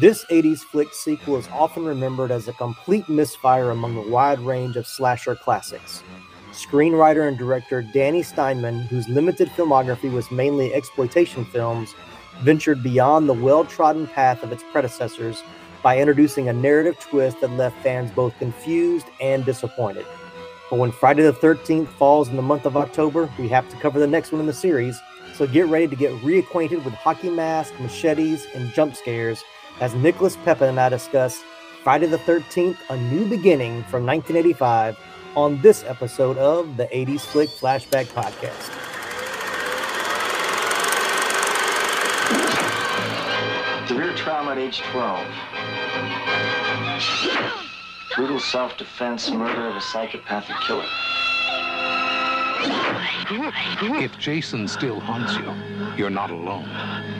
This 80s flick sequel is often remembered as a complete misfire among the wide range of slasher classics. Screenwriter and director Danny Steinmann, whose limited filmography was mainly exploitation films, ventured beyond the well trodden path of its predecessors by introducing a narrative twist that left fans both confused and disappointed. But when Friday the 13th falls in the month of October, we have to cover the next one in the series, so get ready to get reacquainted with hockey masks, machetes, and jump scares as Nicholas Pepin and I discuss Friday the 13th, A New Beginning from 1985 on this episode of the 80s Flick Flashback Podcast. Severe trauma at age 12. Brutal self-defense murder of a psychopathic killer. If Jason still haunts you, you're not alone.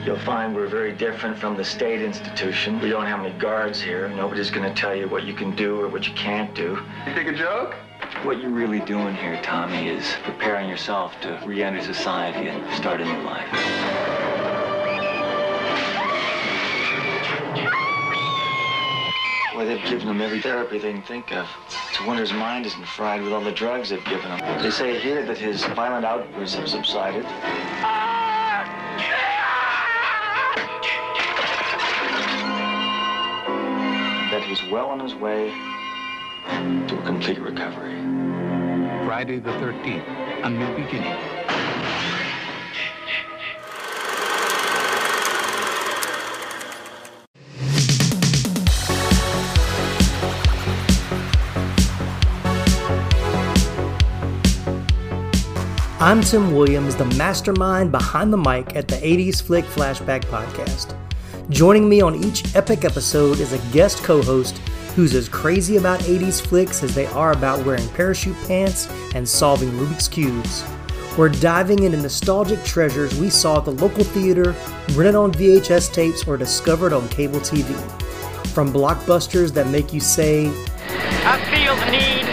You'll find we're very different from the state institution. We don't have any guards here. Nobody's gonna tell you what you can do or what you can't do. You think a joke? What you're really doing here, Tommy, is preparing yourself to re-enter society and start a new life. Well, they've given them every therapy they can think of. It's wonder his mind isn't fried with all the drugs they've given him. They say here that his violent outbursts have subsided. That he's well on his way to a complete recovery. Friday the 13th, a new beginning. I'm Tim Williams, the mastermind behind the mic at the 80s Flick Flashback Podcast. Joining me on each epic episode is a guest co host who's as crazy about 80s flicks as they are about wearing parachute pants and solving Rubik's Cubes. We're diving into nostalgic treasures we saw at the local theater, rented on VHS tapes, or discovered on cable TV. From blockbusters that make you say, I feel the need,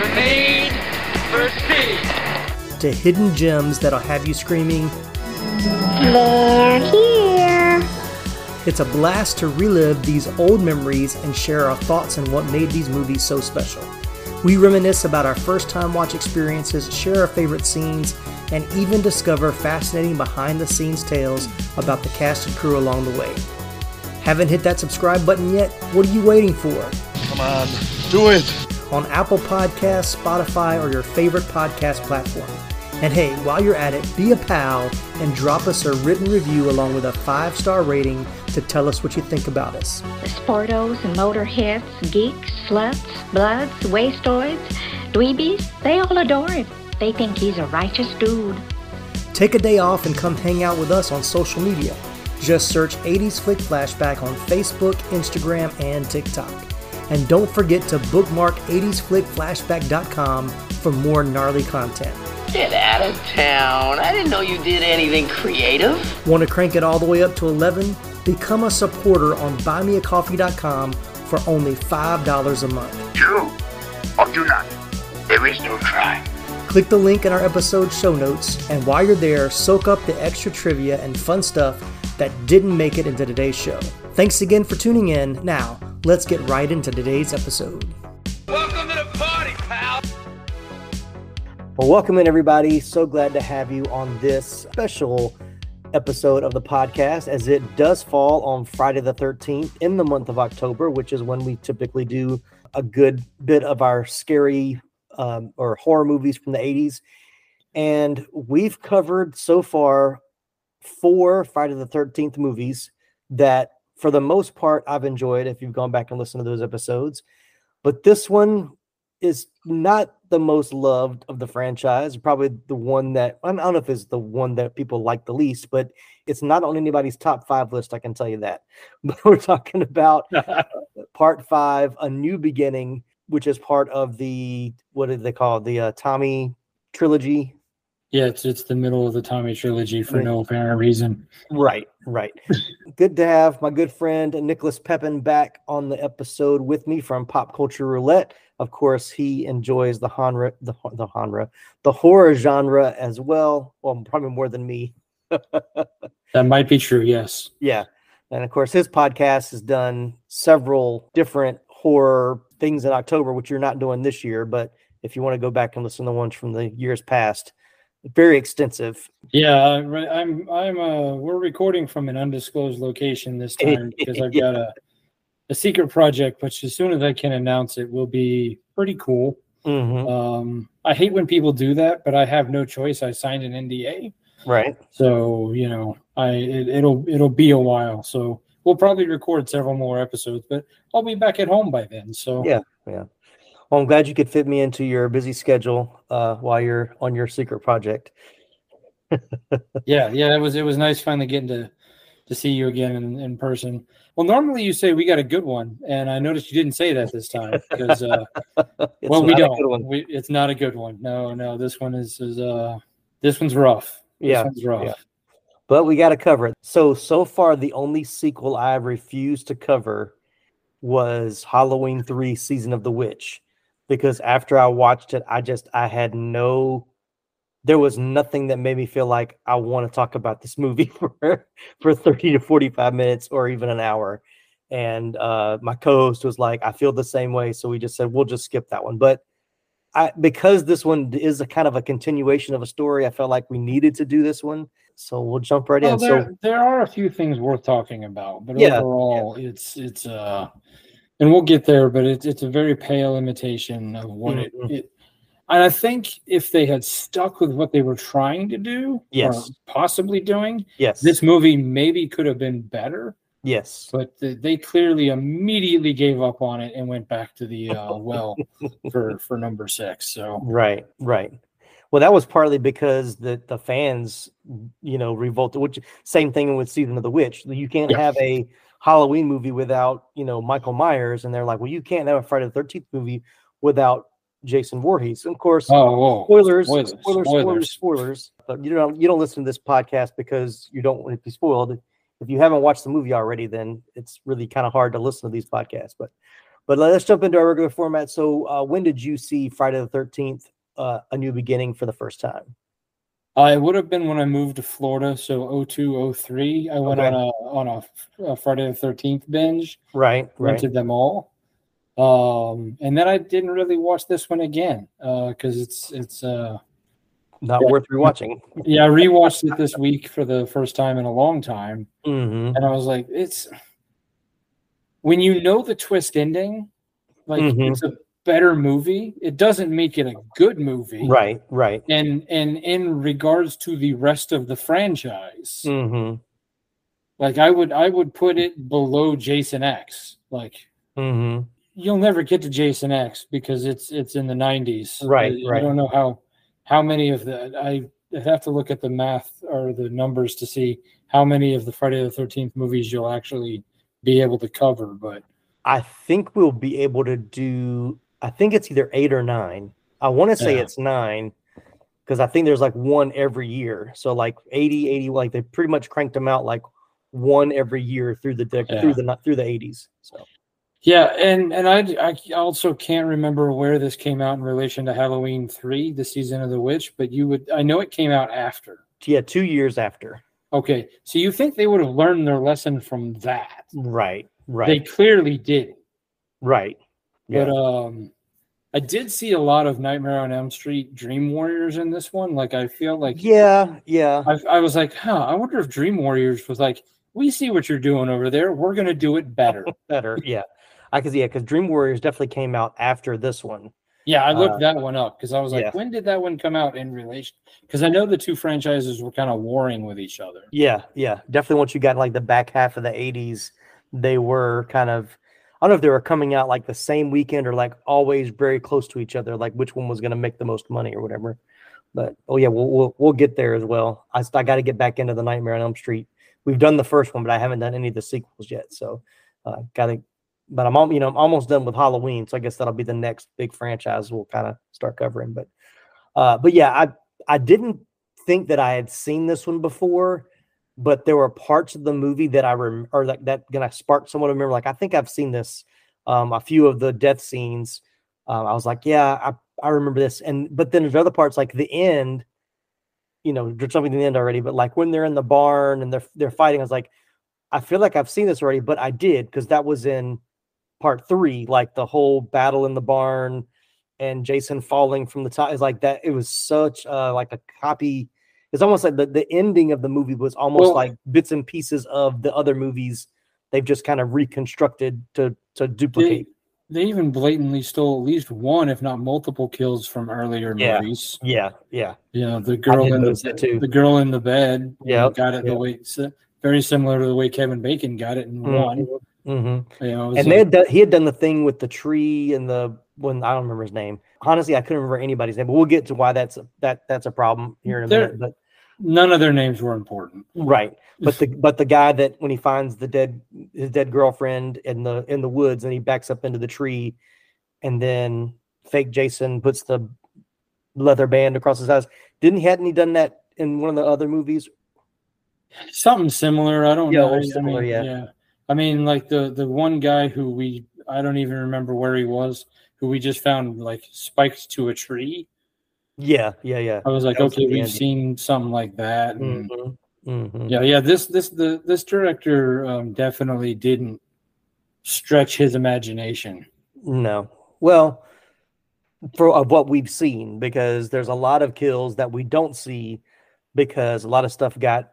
the need for speed. To hidden gems that'll have you screaming, They're here. It's a blast to relive these old memories and share our thoughts on what made these movies so special. We reminisce about our first time watch experiences, share our favorite scenes, and even discover fascinating behind the scenes tales about the cast and crew along the way. Haven't hit that subscribe button yet? What are you waiting for? Come on, do it. On Apple Podcasts, Spotify, or your favorite podcast platform. And hey, while you're at it, be a pal and drop us a written review along with a five star rating to tell us what you think about us. The sportos and motorheads, geeks, sluts, bloods, wastoids, dweebies, they all adore him. They think he's a righteous dude. Take a day off and come hang out with us on social media. Just search 80s Flick Flashback on Facebook, Instagram, and TikTok. And don't forget to bookmark 80sflickflashback.com for more gnarly content. Get out of town. I didn't know you did anything creative. Want to crank it all the way up to 11? Become a supporter on buymeacoffee.com for only $5 a month. Do or do not. There is no try. Click the link in our episode show notes, and while you're there, soak up the extra trivia and fun stuff that didn't make it into today's show. Thanks again for tuning in. Now, let's get right into today's episode. Well, welcome in, everybody. So glad to have you on this special episode of the podcast as it does fall on Friday the 13th in the month of October, which is when we typically do a good bit of our scary um, or horror movies from the 80s. And we've covered so far four Friday the 13th movies that, for the most part, I've enjoyed if you've gone back and listened to those episodes. But this one is not the most loved of the franchise. Probably the one that I don't know if it's the one that people like the least, but it's not on anybody's top five list. I can tell you that. But we're talking about part five, a new beginning, which is part of the what did they call it? the uh, Tommy trilogy? Yeah, it's it's the middle of the Tommy trilogy for no apparent reason. Right, right. good to have my good friend Nicholas Pepin back on the episode with me from Pop Culture Roulette. Of course, he enjoys the genre, the the genre, the horror genre as well. Well, probably more than me. That might be true. Yes. Yeah. And of course, his podcast has done several different horror things in October, which you're not doing this year. But if you want to go back and listen to ones from the years past, very extensive. Yeah, I'm. I'm. Uh, we're recording from an undisclosed location this time because I've got a a secret project, which as soon as I can announce it, will be pretty cool. hmm Um, I hate when people do that, but I have no choice. I signed an NDA, Right. so you know, I it, it'll it'll be a while. So we'll probably record several more episodes, but I'll be back at home by then. So yeah, Yeah. Well, I'm glad you could fit me into your busy schedule uh, while you're on your secret project. yeah, yeah, it was it was nice finally getting to to see you again in, in person. Well, normally you say we got a good one, and I noticed you didn't say that this time because uh, well, we don't. We, it's not a good one. No, no, this one is is uh this one's rough. This Yeah, one's rough. yeah. but we got to cover it. So so far, the only sequel I have refused to cover was Halloween Three: Season of the Witch, because after I watched it, I just I had no. There was nothing that made me feel like I want to talk about this movie for for thirty to forty five minutes or even an hour. And uh, my co-host was like, "I feel the same way," so we just said we'll just skip that one. But I because this one is a kind of a continuation of a story, I felt like we needed to do this one. So we'll jump right Well, in. there, So there are a few things worth talking about, but Yeah, overall, it's it's uh, and we'll get there. But it's it's a very pale imitation of what Mhm. it, it. And I think if they had stuck with what they were trying to do, Yes. or possibly doing, yes, this movie maybe could have been better. yes, But th- they clearly immediately gave up on it and went back to the uh, well for for number six. So right, right. Well, that was partly because the the fans, you know, revolted. Which same thing with Season of the Witch. You can't Yeah. have a Halloween movie without you know Michael Myers, and they're like, well, you can't have a Friday the Thirteenth movie without Jason Voorhees. And of course, oh, spoilers, Spoilers, spoilers, spoilers, spoilers. But you don't you don't listen to this podcast because you don't want to be spoiled. If you haven't watched the movie already, then it's really kind of hard to listen to these podcasts. But but let's jump into our regular format. So uh, when did you see Friday the Thirteenth: uh, A New Beginning for the first time? Uh, it would have been when I moved to Florida, so 02, 03. I went Okay. on a on a, a Friday the Thirteenth binge, Right, right. rented them all, um, and then I didn't really watch this one again uh, because it's it's uh, Not yeah. worth rewatching. yeah I rewatched it this week for the first time in a long time, hmm and I was like, it's when you know the twist ending, like Mhm. it's a better movie. It doesn't make it a good movie, Right, right. And and in regards to the rest of the franchise, hmm like I would I would put it below Jason X. Like hmm you'll never get to Jason X because it's it's in the 90s. Right, I, right. I don't know how how many of the I I'd have to look at the math or the numbers to see how many of the Friday the 13th movies you'll actually be able to cover, but I think we'll be able to do. I think it's either eight or nine. I want to say Yeah. it's nine because I think there's like one every year. So like 80, 80, like they pretty much cranked them out like one every year through the dec- Yeah. through the through the 80s. So yeah, and and I I also can't remember where this came out in relation to Halloween 3, the season of the witch, but you would I know it came out after. yeah, two years after. Okay, so you think they would have learned their lesson from that? Right, right. They clearly did. right. Yeah. But um, I did see a lot of Nightmare on Elm Street Dream Warriors in this one. Like I feel like yeah, yeah. I, I was like, huh, I wonder if Dream Warriors was like, we see what you're doing over there. We're gonna do it better. Better. Yeah. I could yeah, because Dream Warriors definitely came out after this one. yeah, I looked Uh, that one up because I was like, yeah. when did that one come out in relation? Because I know the two franchises were kind of warring with each other. Yeah, yeah, definitely. Once you got like the back half of the '80s, they were kind of. I don't know if they were coming out like the same weekend or like always very close to each other, like which one was going to make the most money or whatever. But oh yeah, we'll we'll, we'll get there as well. I, I got to get back into the Nightmare on Elm Street. We've done the first one, but I haven't done any of the sequels yet. So, uh, got to. But I'm you know I'm almost done with Halloween, so I guess that'll be the next big franchise we'll kind of start covering. But, uh, but yeah, I I didn't think that I had seen this one before but there were parts of the movie that I rem or that that gonna spark someone to remember. Like I think I've seen this, um, a few of the death scenes. Um, I was like, yeah, I, I remember this. And but then there's other parts like the end. You know, there's something in the end already, but like when they're in the barn and they're they're fighting, I was like, I feel like I've seen this already, but I did because that was in part three, like the whole battle in the barn and Jason falling from the top is like that. It was such uh, like a copy. It's almost like the, the ending of the movie was almost Well- like bits and pieces of the other movies they've just kind of reconstructed to to duplicate. they even blatantly stole at least one, if not multiple, kills from earlier Yeah. movies. Yeah, yeah, know, the girl in the too. the girl in the bed. Yeah, got it the way very similar to the way Kevin Bacon got it in Mhm. one. Hmm You know, And like- they had done, he had done the thing with the tree and the when I don't remember his name. Honestly, I couldn't remember anybody's name, but we'll get to why that's a, that that's a problem here in a minute. But none of their names were important. Right. But the but the guy that when he finds the dead his dead girlfriend in the in the woods and he backs up into the tree and then fake Jason puts the leather band across his eyes. Didn't he hadn't he done that in one of the other movies? Something similar. I don't Yeah, know. or I similar, mean, yeah. I mean, like the the one guy who we I don't even remember where he was, who we just found like spiked to a tree. Yeah, yeah, yeah. I was like, That okay, the we've end. seen something like that. And Mhm, mhm. Yeah, yeah. This this the this director um, definitely didn't stretch his imagination. No. Well, for of what we've seen, because there's a lot of kills that we don't see because a lot of stuff got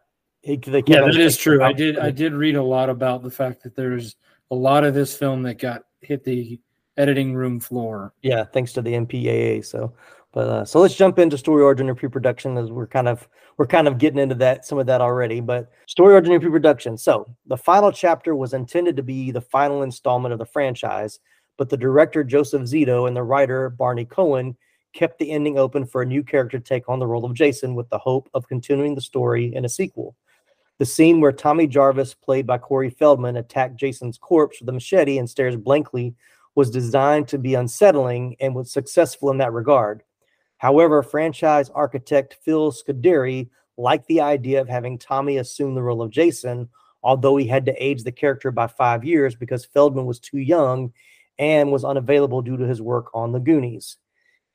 they Yeah, that is true. I did I did read a lot about the fact that there's a lot of this film that got hit the editing room floor. Yeah, thanks to the MPAA. So, but uh, so let's jump into story origin and pre-production as we're kind of we're kind of getting into that some of that already. But story origin and pre-production. So the final chapter was intended to be the final installment of the franchise, but the director Joseph Zito and the writer Barney Cohen kept the ending open for a new character to take on the role of Jason with the hope of continuing the story in a sequel. The scene where Tommy Jarvis, played by Corey Feldman, attacked Jason's corpse with a machete and stares blankly was designed to be unsettling and was successful in that regard. However, franchise architect Phil Scuderi liked the idea of having Tommy assume the role of Jason, although he had to age the character by five years because Feldman was too young and was unavailable due to his work on The Goonies.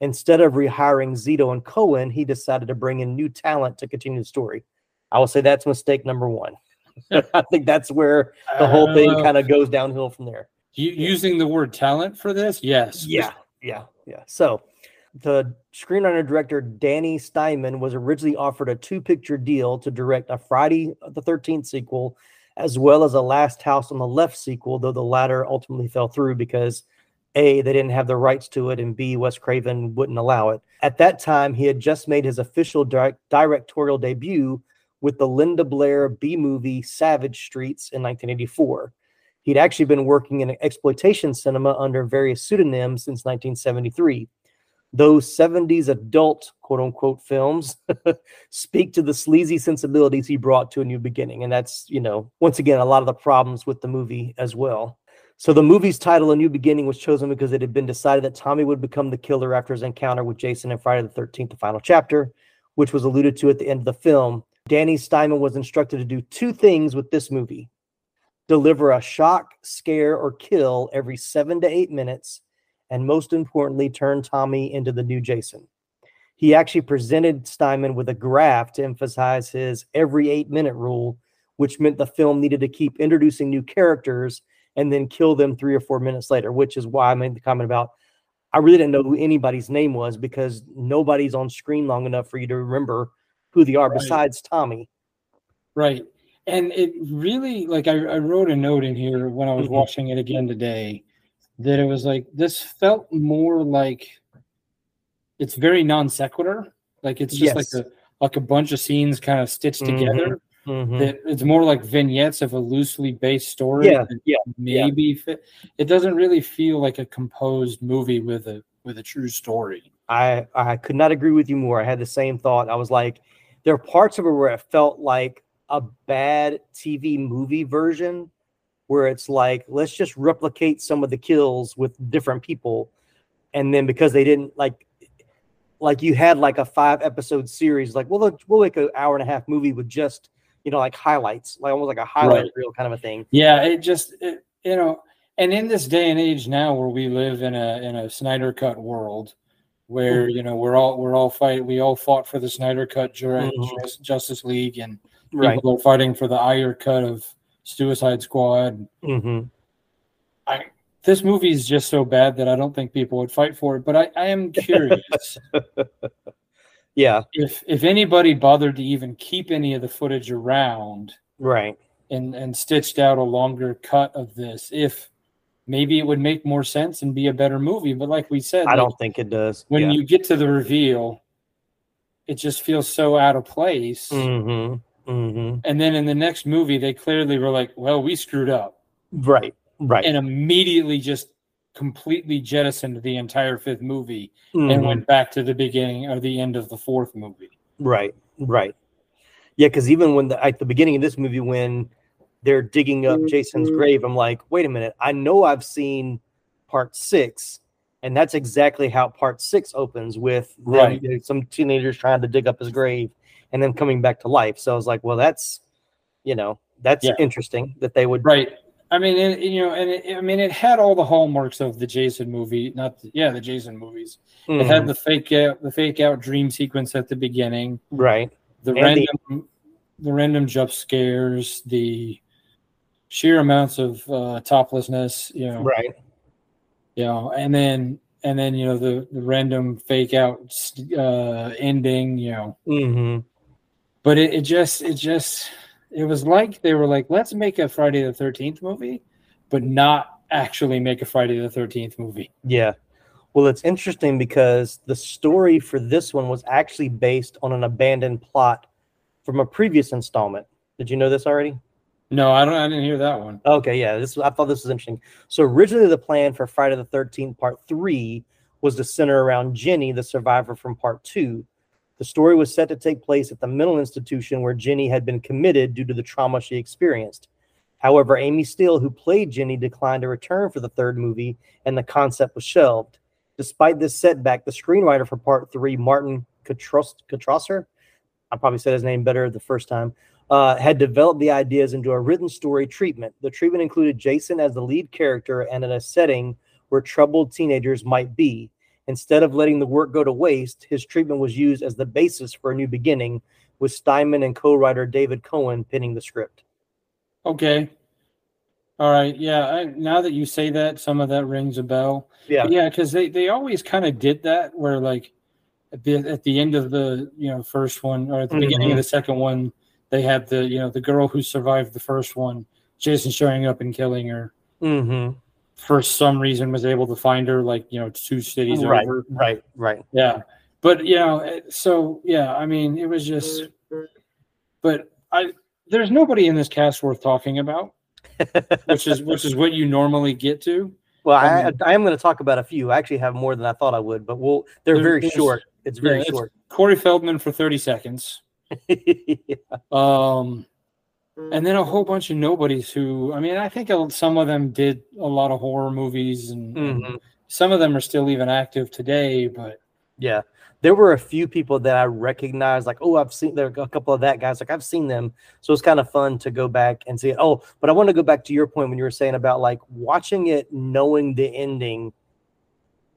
Instead of rehiring Zito and Cohen, he decided to bring in new talent to continue the story. I will say that's mistake number one. I think that's where the whole thing Uh, kind of goes downhill from there. You, using the word talent for this? Yes. Yeah, yeah, yeah. So the screenwriter director Danny Steinmann was originally offered a two picture deal to direct a Friday the 13th sequel as well as a Last House on the Left sequel, though the latter ultimately fell through because A, they didn't have the rights to it, and B, Wes Craven wouldn't allow it. At that time, he had just made his official direct- directorial debut with the Linda Blair B movie Savage Streets in 1984. He'd actually been working in exploitation cinema under various pseudonyms since 1973. Those 70s adult quote unquote films speak to the sleazy sensibilities he brought to a new beginning. And that's, you know, once again, a lot of the problems with the movie as well. So the movie's title, A New Beginning, was chosen because it had been decided that Tommy would become the killer after his encounter with Jason in Friday the 13th, the final chapter, which was alluded to at the end of the film. Danny Steinmann was instructed to do two things with this movie deliver a shock, scare, or kill every seven to eight minutes, and most importantly, turn Tommy into the new Jason. He actually presented Steinmann with a graph to emphasize his every eight minute rule, which meant the film needed to keep introducing new characters and then kill them three or four minutes later, which is why I made the comment about I really didn't know who anybody's name was because nobody's on screen long enough for you to remember who they are Right. besides Tommy. Right. And it really, like, I, I wrote a note in here when I was Mhm. watching it again today that it was like, this felt more like it's very non sequitur. Like, it's just Yes. like a, like a bunch of scenes kind of stitched Mhm. together. Mhm. That it's more like vignettes of a loosely based story. Yeah, yeah, yeah. maybe fit. It doesn't really feel like a composed movie with a with a true story. I I could not agree with you more. I had the same thought. I was like, there are parts of it where it felt like a bad TV movie version, where it's like, let's just replicate some of the kills with different people, and then because they didn't like, like you had like a five episode series, like well, we'll make an hour and a half movie with just you know like highlights, like almost like a highlight Right. reel kind of a thing. Yeah, it just it, you know, and in this day and age now where we live in a in a Snyder cut world where Mm-hmm. you know we're all we're all fight we all fought for the Snyder cut Mhm. Jus- Justice League and Right. people are fighting for the Ayer cut of Suicide Squad. Mm-hmm. I this movie is just so bad that I don't think people would fight for it. But I, I am curious Yeah, if if anybody bothered to even keep any of the footage around right. and and stitched out a longer cut of this, if maybe it would make more sense and be a better movie. But like we said, I like, don't think it does. when yeah. you get to the reveal, it just feels so out of place. Mm-hmm. Mm-hmm. And then in the next movie, they clearly were like, "Well, we screwed up," Right. Right. and immediately just completely jettisoned the entire fifth movie and Mhm. went back to the beginning or the end of the fourth movie. Right, right. Yeah, because even when the, at the beginning of this movie, when they're digging up Jason's grave, I'm like, wait a minute, I know I've seen part six, and that's exactly how part six opens with them, Right. know, some teenagers trying to dig up his grave and then coming back to life. So I was like, well, that's you know, that's Yeah. interesting that they would Right. I mean, it, you know, and it, I mean, it had all the hallmarks of the Jason movie. Not, the, yeah, the Jason movies. It had Mhm. the fake out, the fake out dream sequence at the beginning. right. the And the- random the, random jump scares, the sheer amounts of uh, toplessness, you know, Right. you know, and then and then you know the the random fake out uh, ending, you know. mm-hmm. But it, it just it just it was like they were like, let's make a Friday the Thirteenth movie, but not actually make a Friday the Thirteenth movie. Yeah. Well, it's interesting because the story for this one was actually based on an abandoned plot from a previous installment. Did you know this already? No, I don't. I didn't hear that one. Okay, yeah. This I thought this was interesting. So originally the plan for Friday the 13th part 3 was to center around Jenny, the survivor from part 2. The story was set to take place at the mental institution where Jenny had been committed due to the trauma she experienced. However, Amy Steele, who played Jenny, declined to return for the third movie, and the concept was shelved. Despite this setback, the screenwriter for part three, Martin Katros- Katrosser, I probably said his name better the first time, uh, had developed the ideas into a written story treatment. The treatment included Jason as the lead character and in a setting where troubled teenagers might be. Instead of letting the work go to waste, his treatment was used as the basis for a new beginning, with Steinmann and co writer David Cohen penning the script. Okay. All right. Yeah. I, now that you say that, some of that rings a bell. Yeah. Yeah, because they, they always kind of did that where like at the at the end of the you know first one or at the beginning Mhm. of the second one, they had the you know the girl who survived the first one, Jason showing up and killing her. Mm-hmm. For some reason, was able to find her like you know two cities Right, over. right, right. Yeah, but you know, eh, so yeah, I mean, it was just. But I there's nobody in this cast worth talking about, which is which is what you normally get to. Well, I, Um, I am going to talk about a few. I actually have more than I thought I would, but we'll, they're very short. It's very Yeah, it's- short. Corey Feldman for 30 seconds. Um, and then a whole bunch of nobodies who, I mean, I think some of them did a lot of horror movies, and, Mhm. some of them are still even active today. But Yeah. There were a few people that I recognized, like, oh, I've seen there a couple of that guys, like I've seen them. So it's kind of fun to go back and see it. Oh, but I want to go back to your point when you were saying about like watching it, knowing the ending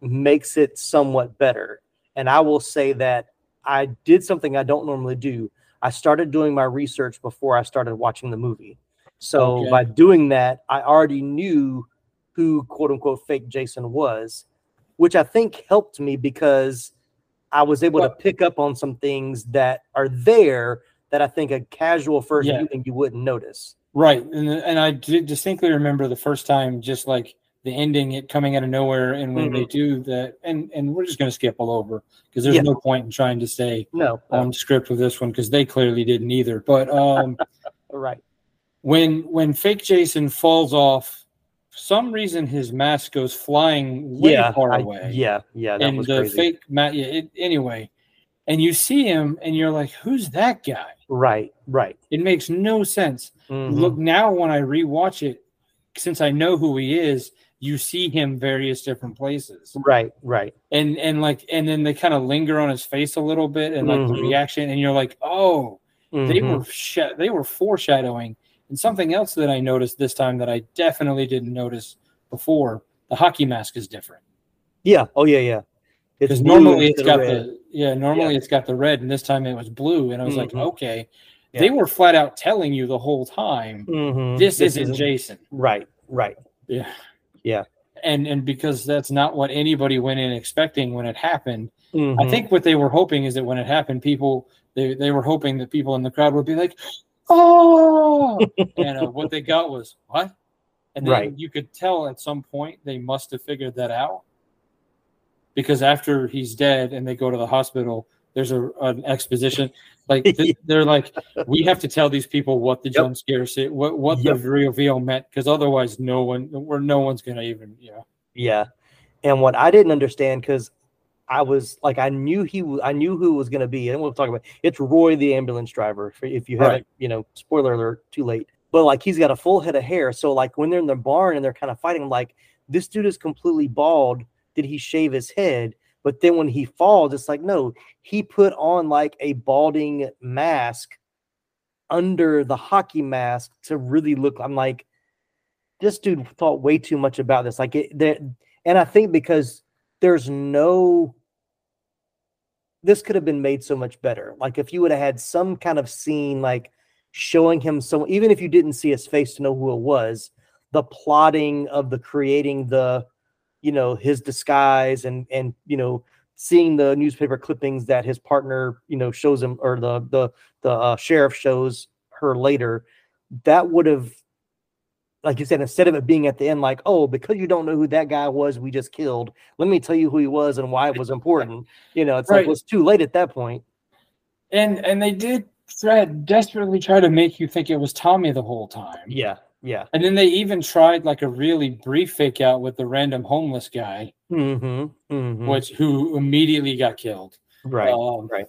makes it somewhat better. And I will say that I did something I don't normally do. I started doing my research before I started watching the movie. So Okay. by doing that, I already knew who quote unquote fake Jason was, which I think helped me because I was able to pick up on some things that are there that I think a casual first Yeah. viewing you wouldn't notice. right, and and I distinctly remember the first time, just like the ending, it coming out of nowhere, and when they do that, and and we're just going to skip all over because there's Yeah. no point in trying to stay No, on script with this one because they clearly didn't either. But um, right. when when fake Jason falls off, for some reason his mask goes flying way yeah, far I- away. yeah, yeah, that and was the crazy. fake mask. Yeah, it, anyway, and you see him, and you're like, "Who's that guy?" right, right. It makes no sense. Mhm. Look now when I rewatch it, since I know who he is, you see him various different places, Right, right. and and like and then they kind of linger on his face a little bit, and like the Mhm. reaction, and you're like, "Oh." they Mhm. were sh- they were foreshadowing and something else that i noticed this time that i definitely didn't notice before the hockey mask is different Yeah. Oh, yeah, yeah. Because normally it's got red. the yeah normally it's got the red and this time it was blue and i was like Mhm. okay they were flat out telling you the whole time Mhm. this, isn't, Jason. right, right. Yeah. Yeah. And and because that's not what anybody went in expecting when it happened. I Mhm. think what they were hoping is that when it happened, people they, they were hoping that people in the crowd would be like, "Oh!" and uh, what they got was what? And then Right. you could tell at some point they must have figured that out because after he's dead and they go to the hospital, there's a an exposition like th- they're like, we have to tell these people what the jump scare what what Yep. the reveal meant because otherwise no one or no one's gonna even yeah. Yeah. And what I didn't understand because I was like, I knew he, w- I knew who it was going to be, and we'll talk about. It's Roy, the ambulance driver. If you haven't, Right. you know, spoiler alert, too late. But like, he's got a full head of hair. So like, when they're in the barn and they're kind of fighting, I'm like, this dude is completely bald. Did he shave his head? But then when he falls, it's like, no, he put on like a balding mask under the hockey mask to really look. I'm like, this dude thought way too much about this. Like it, there, and I think because there's no, this could have been made so much better. Like if you would have had some kind of scene, like showing him so, even if you didn't see his face to know who it was, the plotting of the creating the, you know, his disguise and and you know seeing the newspaper clippings that his partner you know shows him or the the the uh, sheriff shows her later that would have like you said instead of it being at the end like oh because you don't know who that guy was we just killed let me tell you who he was and why it was important you know it's like Right. well, it's too late at that point And and they did try desperately try to make you think it was Tommy the whole time. yeah yeah. And then they even tried like a really brief fake out with the random homeless guy, mm-hmm, mm-hmm. which who immediately got killed. right Um, right.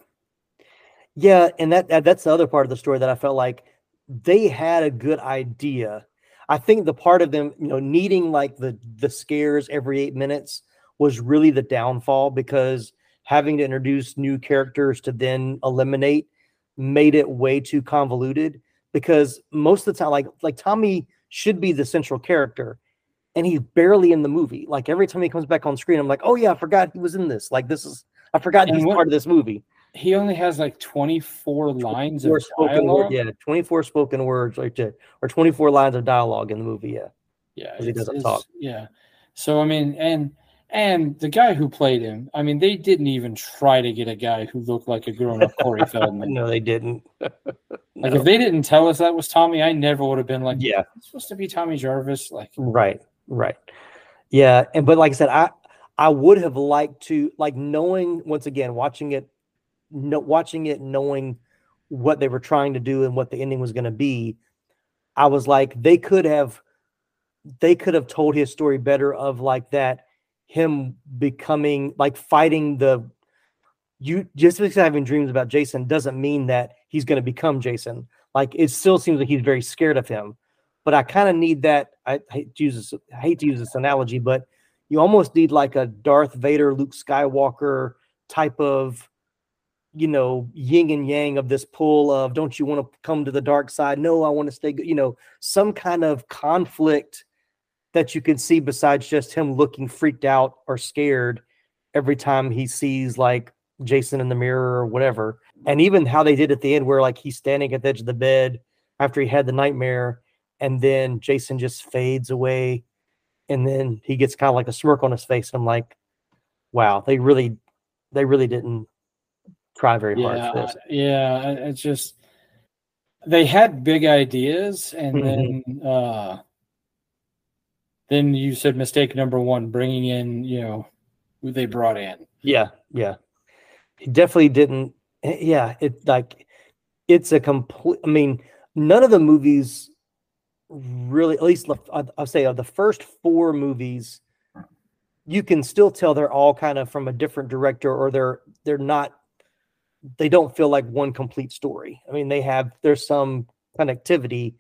Yeah and that, that that's the other part of the story that i felt like they had a good idea. I think the part of them you know needing like the the scares every eight minutes was really the downfall because having to introduce new characters to then eliminate made it way too convoluted because most of the time like like tommy should be the central character and he's barely in the movie like every time he comes back on screen i'm like oh yeah i forgot he was in this like this is i forgot And he's what- part of this movie He only has like 24 lines 24 of spoken word, dialogue. yeah, 24 spoken words, like or 24 lines of dialogue in the movie. Yeah, Yeah, he doesn't talk. Yeah. So I mean, and and the guy who played him, I mean, they didn't even try to get a guy who looked like a grown-up Corey Feldman. no, they didn't. Like if they didn't tell us that was Tommy, I never would have been like, Yeah. it's supposed to be Tommy Jarvis. Like, Right, right. Yeah, and but like I said, I I would have liked to like knowing once again watching it, no, watching it, knowing what they were trying to do and what the ending was going to be. I was like, they could have, they could have told his story better of like that, him becoming like fighting the. You just because having dreams about Jason doesn't mean that he's going to become Jason. Like it still seems like he's very scared of him but I kind of need that. I hate to use this, I hate to use this analogy, but you almost need like a Darth Vader, Luke Skywalker type of, you know, yin and yang of this pull of don't you want to come to the dark side? No, I want to stay good. You know, some kind of conflict that you can see besides just him looking freaked out or scared every time he sees like Jason in the mirror or whatever. And even how they did at the end, where like he's standing at the edge of the bed after he had the nightmare and then Jason just fades away, and then he gets kind of like a smirk on his face. I'm like, wow, they really, they really didn't try very hard yeah, for this. yeah, it's just they had big ideas, and Mhm. then uh, then you said mistake number one, bringing in you know who they brought in. Yeah, yeah, he definitely didn't. eh, Yeah, it like it's a complete. I mean, none of the movies really, at least I'd- I'll say of the first four movies, you can still tell they're all kind of from a different director, or they're they're not. They don't feel like one complete story. I mean, they have there's some connectivity,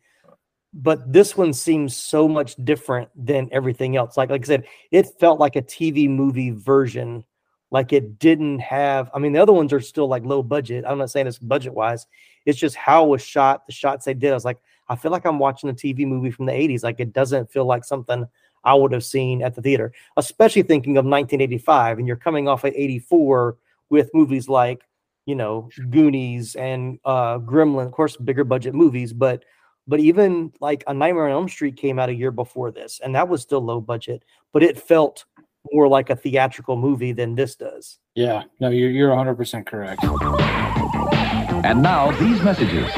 but this one seems so much different than everything else. Like like I said, it felt like a TV movie version like it didn't have i mean the other ones are still like low budget. I'm not saying it's budget wise it's just how it was shot the shots they did. I was like i feel like i'm watching a tv movie from the 80s like it doesn't feel like something i would have seen at the theater especially thinking of 1985 and you're coming off at 84 with movies like you know, Goonies and uh Gremlin, of course, bigger budget movies, but but even like a Nightmare on Elm Street came out a year before this, and that was still low budget, but it felt more like a theatrical movie than this does. Yeah, no, you're you're 100 percent correct. And now these messages.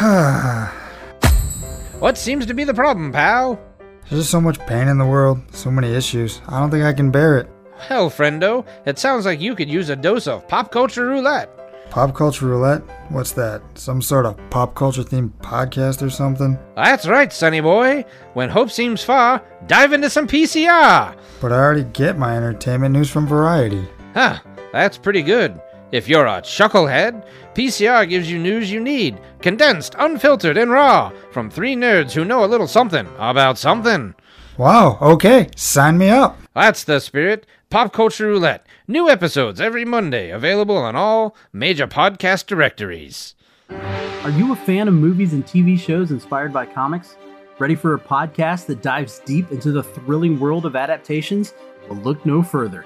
what seems to be the problem, pal? There's just so much pain in the world, so many issues. I don't think I can bear it. Hell, friendo, it sounds like you could use a dose of pop culture roulette. Pop culture roulette? What's that? Some sort of pop culture themed podcast or something? That's right, sonny boy. When hope seems far, dive into some PCR. But I already get my entertainment news from Variety. Huh, that's pretty good. If you're a chucklehead, PCR gives you news you need, condensed, unfiltered, and raw, from three nerds who know a little something about something. Wow, okay, sign me up. That's the spirit. Pop Culture Roulette. New episodes every Monday, available on all major podcast directories. Are you a fan of movies and TV shows inspired by comics? Ready for a podcast that dives deep into the thrilling world of adaptations? Well, look no further.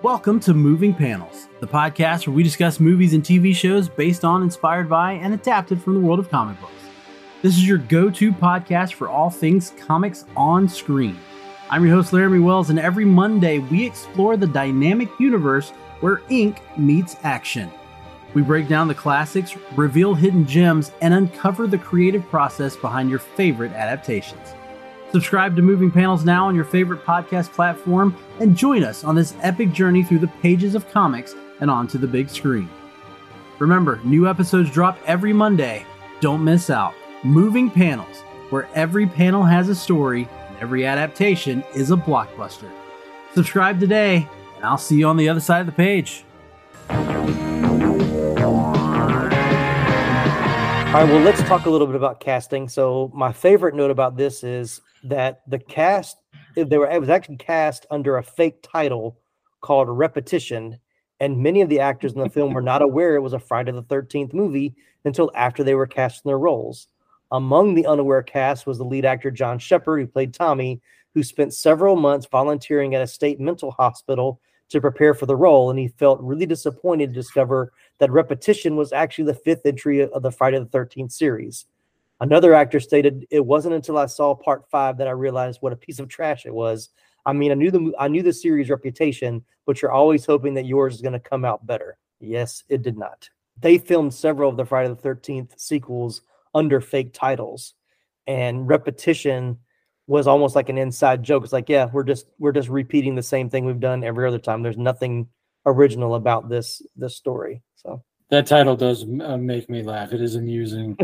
Welcome to Moving Panels, the podcast where we discuss movies and TV shows based on, inspired by, and adapted from the world of comic books. This is your go to podcast for all things comics on screen. I'm your host, Laramie Wells, and every Monday we explore the dynamic universe where ink meets action. We break down the classics, reveal hidden gems, and uncover the creative process behind your favorite adaptations. Subscribe to Moving Panels now on your favorite podcast platform and join us on this epic journey through the pages of comics and onto the big screen. Remember, new episodes drop every Monday. Don't miss out. Moving Panels, where every panel has a story every adaptation is a blockbuster. Subscribe today, and I'll see you on the other side of the page. All right, well, let's talk a little bit about casting. So, my favorite note about this is that the cast they were it was actually cast under a fake title called Repetition, and many of the actors in the film were not aware it was a Friday the Thirteenth movie until after they were cast in their roles. Among the unaware cast was the lead actor John Shepherd, who played Tommy, who spent several months volunteering at a state mental hospital to prepare for the role, and he felt really disappointed to discover that Repetition was actually the fifth entry of the Friday the 13th series. Another actor stated, "It wasn't until I saw part five that I realized what a piece of trash it was. I mean, I knew the I knew the series' reputation, but you're always hoping that yours is going to come out better. Yes, it did not. They filmed several of the Friday the 13th sequels under fake titles, and Repetition." was almost like an inside joke. It's like, yeah, we're just we're just repeating the same thing we've done every other time. There's nothing original about this this story. So that title does uh, make me laugh. It is amusing.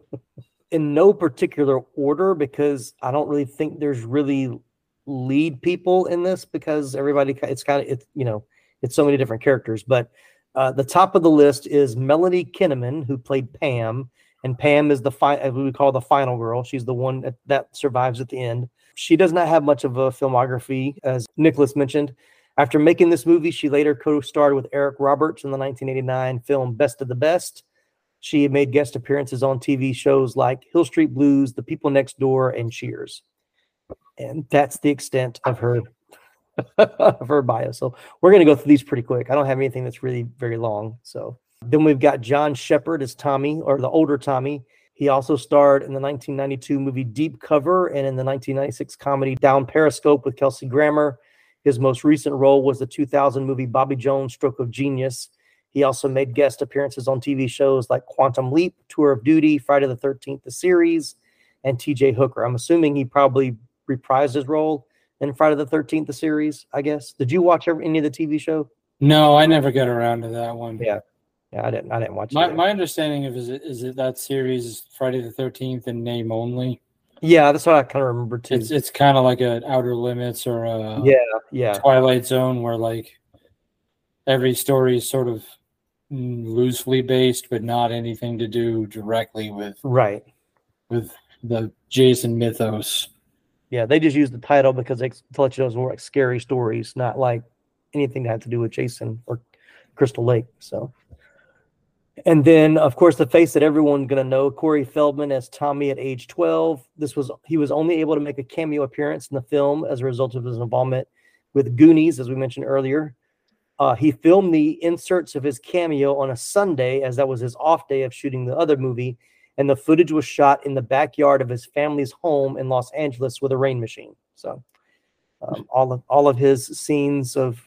In no particular order, because I don't really think there's really lead people in this because everybody it's kind of it's you know it's so many different characters. But uh, the top of the list is Melanie Kinnaman, who played Pam and Pam is the fi- uh, we call the final girl. She's the one that, that survives at the end. She does not have much of a filmography, as Nicholas mentioned. After making this movie, she later co-starred with Eric Roberts in the 1989 film Best of the Best. She made guest appearances on TV shows like Hill Street Blues, The People Next Door, and Cheers. And that's the extent of her of her bio. So we're going to go through these pretty quick. I don't have anything that's really very long. So then we've got John Shepherd as Tommy, or the older Tommy. He also starred in the 1992 movie Deep Cover and in the 1996 comedy Down Periscope with Kelsey Grammer. His most recent role was the 2000 movie Bobby Jones Stroke of Genius. He also made guest appearances on TV shows like Quantum Leap, Tour of Duty, Friday the 13th, the series, and TJ Hooker. I'm assuming he probably reprised his role in Friday the 13th, the series, I guess. Did you watch any of the TV show? No, I never got around to that one. Yeah. Yeah, I didn't. I didn't watch. My it my understanding of is it is it that series Friday the Thirteenth in name only. Yeah, that's what I kind of remember too. It's it's kind of like an Outer Limits or a yeah yeah Twilight Zone where like every story is sort of loosely based, but not anything to do directly with right with the Jason mythos. Yeah, they just use the title because they to let you know it's more like scary stories, not like anything that had to do with Jason or Crystal Lake. So. And then, of course, the face that everyone's going to know, Corey Feldman as Tommy at age 12. This was he was only able to make a cameo appearance in the film as a result of his involvement with Goonies, as we mentioned earlier. Uh, he filmed the inserts of his cameo on a Sunday, as that was his off day of shooting the other movie, and the footage was shot in the backyard of his family's home in Los Angeles with a rain machine. So, um, all of all of his scenes of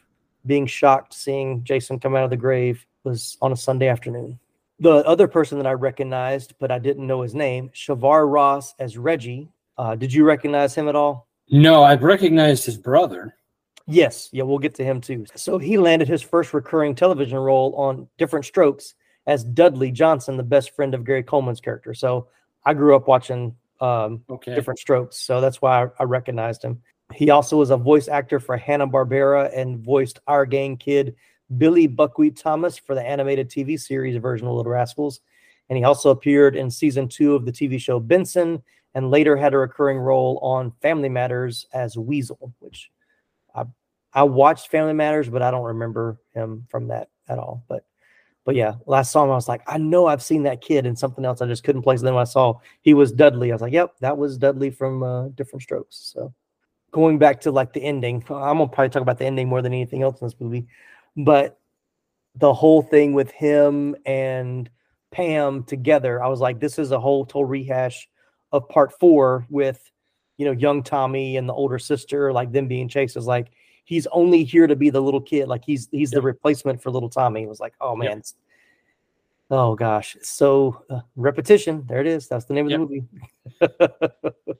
being shocked seeing Jason come out of the grave was on a Sunday afternoon. The other person that I recognized, but I didn't know his name, Shavar Ross as Reggie. Uh, did you recognize him at all? No, I've recognized his brother. Yes, yeah, we'll get to him too. So he landed his first recurring television role on Diff'rent Strokes as Dudley Johnson, the best friend of Gary Coleman's character. So I grew up watching um, Okay. Diff'rent Strokes, so that's why I, I recognized him. He also was a voice actor for Hanna Barbera and voiced our gang kid Billy Buckwheat Thomas for the animated TV series version of Little Rascals. And he also appeared in season two of the TV show Benson, and later had a recurring role on Family Matters as Weasel, which I I watched Family Matters, but I don't remember him from that at all. But but yeah, last him, I was like, I know I've seen that kid in something else. I just couldn't place. Then when I saw he was Dudley, I was like, Yep, that was Dudley from uh, Diff'rent Strokes. So going back to like the ending, I'm gonna probably talk about the ending more than anything else in this movie. But the whole thing with him and Pam together, I was like, this is a whole total rehash of part four with you know young Tommy and the older sister, like them being chased. Is like he's only here to be the little kid, like he's he's the replacement for little Tommy. It was like, oh man, it's- oh gosh, so uh, repetition. There it is. That's the name of the movie.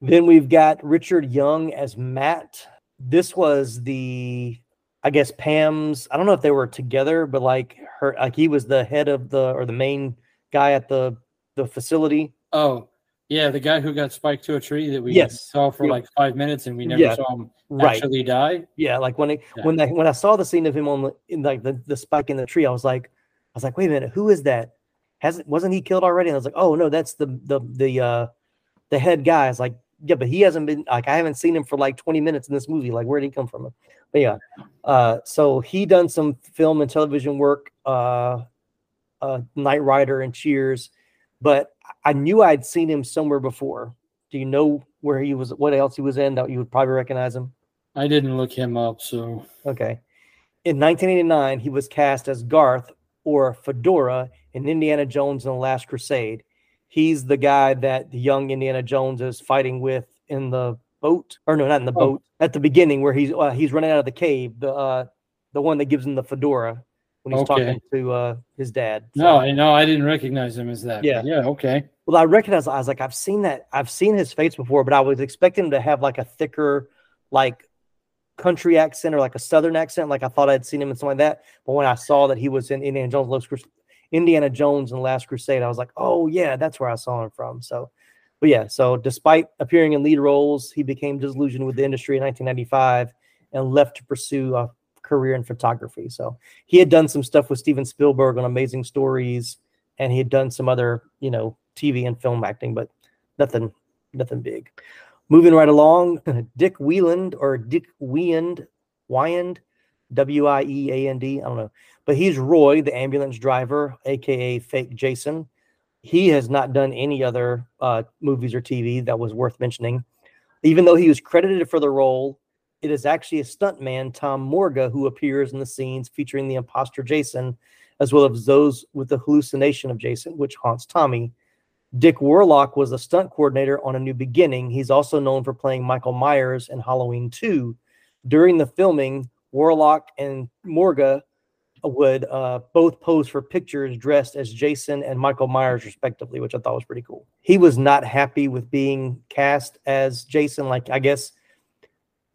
then we've got Richard Young as Matt. This was the I guess Pam's. I don't know if they were together, but like her, like he was the head of the or the main guy at the the facility. Oh, yeah, the guy who got spiked to a tree that we Yes. saw for Yep. like five minutes and we never Yeah. saw him Right. actually die. Yeah, like when it Yeah. when I when I saw the scene of him on the in like the, the spike in the tree, I was like, I was like, wait a minute, who is that? Hasn't wasn't he killed already? And I was like, oh no, that's the the the uh the head guy. I was like, yeah, but he hasn't been like I haven't seen him for like 20 minutes in this movie. Like, where did he come from? But yeah, uh, so he done some film and television work, uh, uh, Knight Rider and Cheers, but I knew I'd seen him somewhere before. Do you know where he was? What else he was in that you would probably recognize him? I didn't look him up, so Okay. In 1989, he was cast as Garth or Fedora in Indiana Jones and the Last Crusade. He's the guy that the young Indiana Jones is fighting with in the boat, or no, not in the Oh. boat. At the beginning, where he's uh, he's running out of the cave, the uh, the one that gives him the fedora when he's Okay. talking to uh, his dad. no, I no, I didn't recognize him as that. Yeah. yeah, okay. Well, I recognize. I was like, I've seen that. I've seen his face before, but I was expecting him to have like a thicker, like country accent or like a southern accent. Like I thought I'd seen him in something like that. But when I saw that he was in Indiana Jones, Indiana Jones and the Last Crusade, I was like, oh yeah, that's where I saw him from. So, but yeah. So despite appearing in lead roles, he became disillusioned with the industry in 1995 and left to pursue a career in photography. So he had done some stuff with Steven Spielberg on Amazing Stories, and he had done some other, you know, TV and film acting, but nothing, nothing big. Moving right along, Dick Wieland or Dick Wiend, Wyand, W I E A N D, I don't know, but he's Roy, the ambulance driver, aka Fake Jason. He has not done any other uh, movies or TV that was worth mentioning. Even though he was credited for the role, it is actually a stuntman, Tom Morga, who appears in the scenes featuring the imposter Jason, as well as those with the hallucination of Jason, which haunts Tommy. Dick Warlock was a stunt coordinator on A New Beginning. He's also known for playing Michael Myers in Halloween 2. During the filming, Warlock and Morga would uh, both pose for pictures dressed as Jason and Michael Myers, respectively, which I thought was pretty cool. He was not happy with being cast as Jason. Like, I guess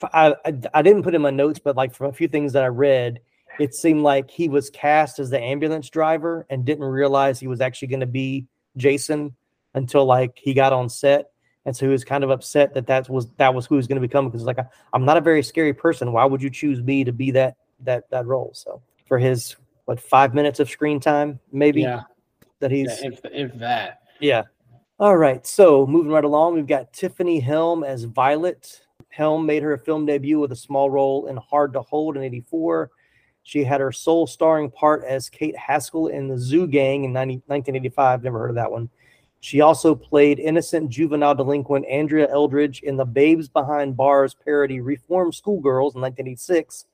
I, I, I didn't put in my notes, but like from a few things that I read, it seemed like he was cast as the ambulance driver and didn't realize he was actually going to be Jason until like he got on set. And so he was kind of upset that that was that was who he was going to become because like I, I'm not a very scary person. Why would you choose me to be that that that role? So for his what five minutes of screen time, maybe Yeah. that he's Yeah, if if that. yeah. All right. So moving right along, we've got Tiffany Helm as Violet. Helm made her film debut with a small role in Hard to Hold in 84. She had her sole starring part as Kate Haskell in The Zoo Gang in 90, 1985. Never heard of that one. She also played innocent juvenile delinquent Andrea Eldridge in the Babes Behind Bars parody Reform Schoolgirls in 1986.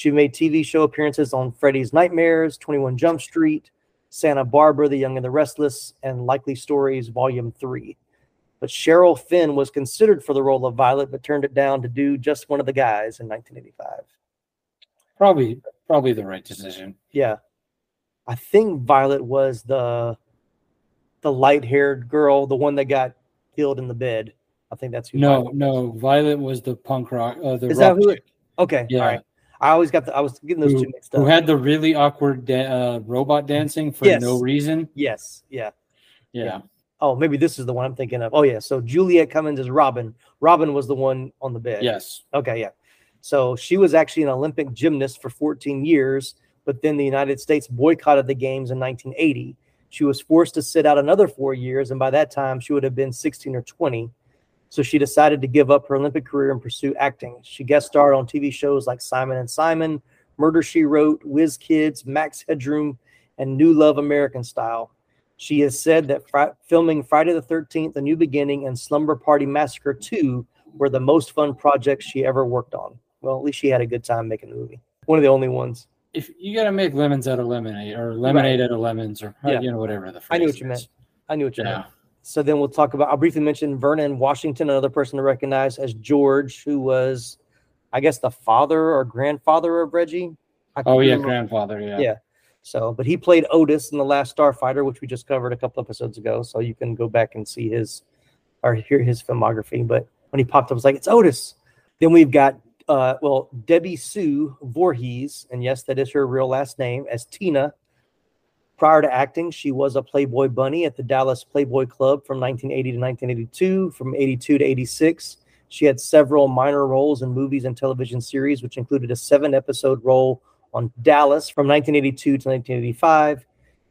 She made TV show appearances on Freddy's Nightmares, 21 Jump Street, Santa Barbara, The Young and the Restless, and Likely Stories Volume 3. But Sherilyn Fenn was considered for the role of Violet, but turned it down to do just one of the guys in 1985. Probably, probably the right decision. Yeah. I think Violet was the the light-haired girl, the one that got killed in the bed. I think that's who. No, Violet no, Violet was the punk rock. Uh, the Is rock that who? It, okay. Yeah. All right. I always got the. I was getting those who, two mixed up. who had the really awkward da- uh, robot dancing for Yes. no reason. yes. Yeah. Yeah. Oh, maybe this is the one I'm thinking of. Oh, yeah. So Juliette Cummins is Robin. Robin was the one on the bed. Yes. Okay. Yeah. So she was actually an Olympic gymnast for 14 years, but then the United States boycotted the games in 1980. She was forced to sit out another four years, and by that time, she would have been 16 or 20. So she decided to give up her Olympic career and pursue acting. She guest starred on TV shows like Simon and Simon, Murder She Wrote, Whiz Kids, Max Headroom, and New Love American Style. She has said that fri- filming Friday the 13th, A New Beginning, and Slumber Party Massacre 2 were the most fun projects she ever worked on. Well, at least she had a good time making the movie. One of the only ones. If you got to make lemons out of lemonade or lemonade out of lemons or uh, Yeah. you know whatever the I knew what you is. meant. I knew what you Yeah. meant. So then we'll talk about. I'll briefly mention Vernon Washington, another person to recognize as George, who was, I guess, the father or grandfather of Reggie. Oh yeah, remember. grandfather. Yeah. Yeah. So, but he played Otis in the Last Starfighter, which we just covered a couple episodes ago. So you can go back and see his or hear his filmography. But when he popped up, I was like, it's Otis. Then we've got, uh, well, Debbie Sue Voorhees, and yes, that is her real last name, as Tina. Prior to acting, she was a Playboy bunny at the Dallas Playboy Club from 1980 to 1982. From 82 to 86, she had several minor roles in movies and television series, which included a seven episode role on Dallas from 1982 to 1985.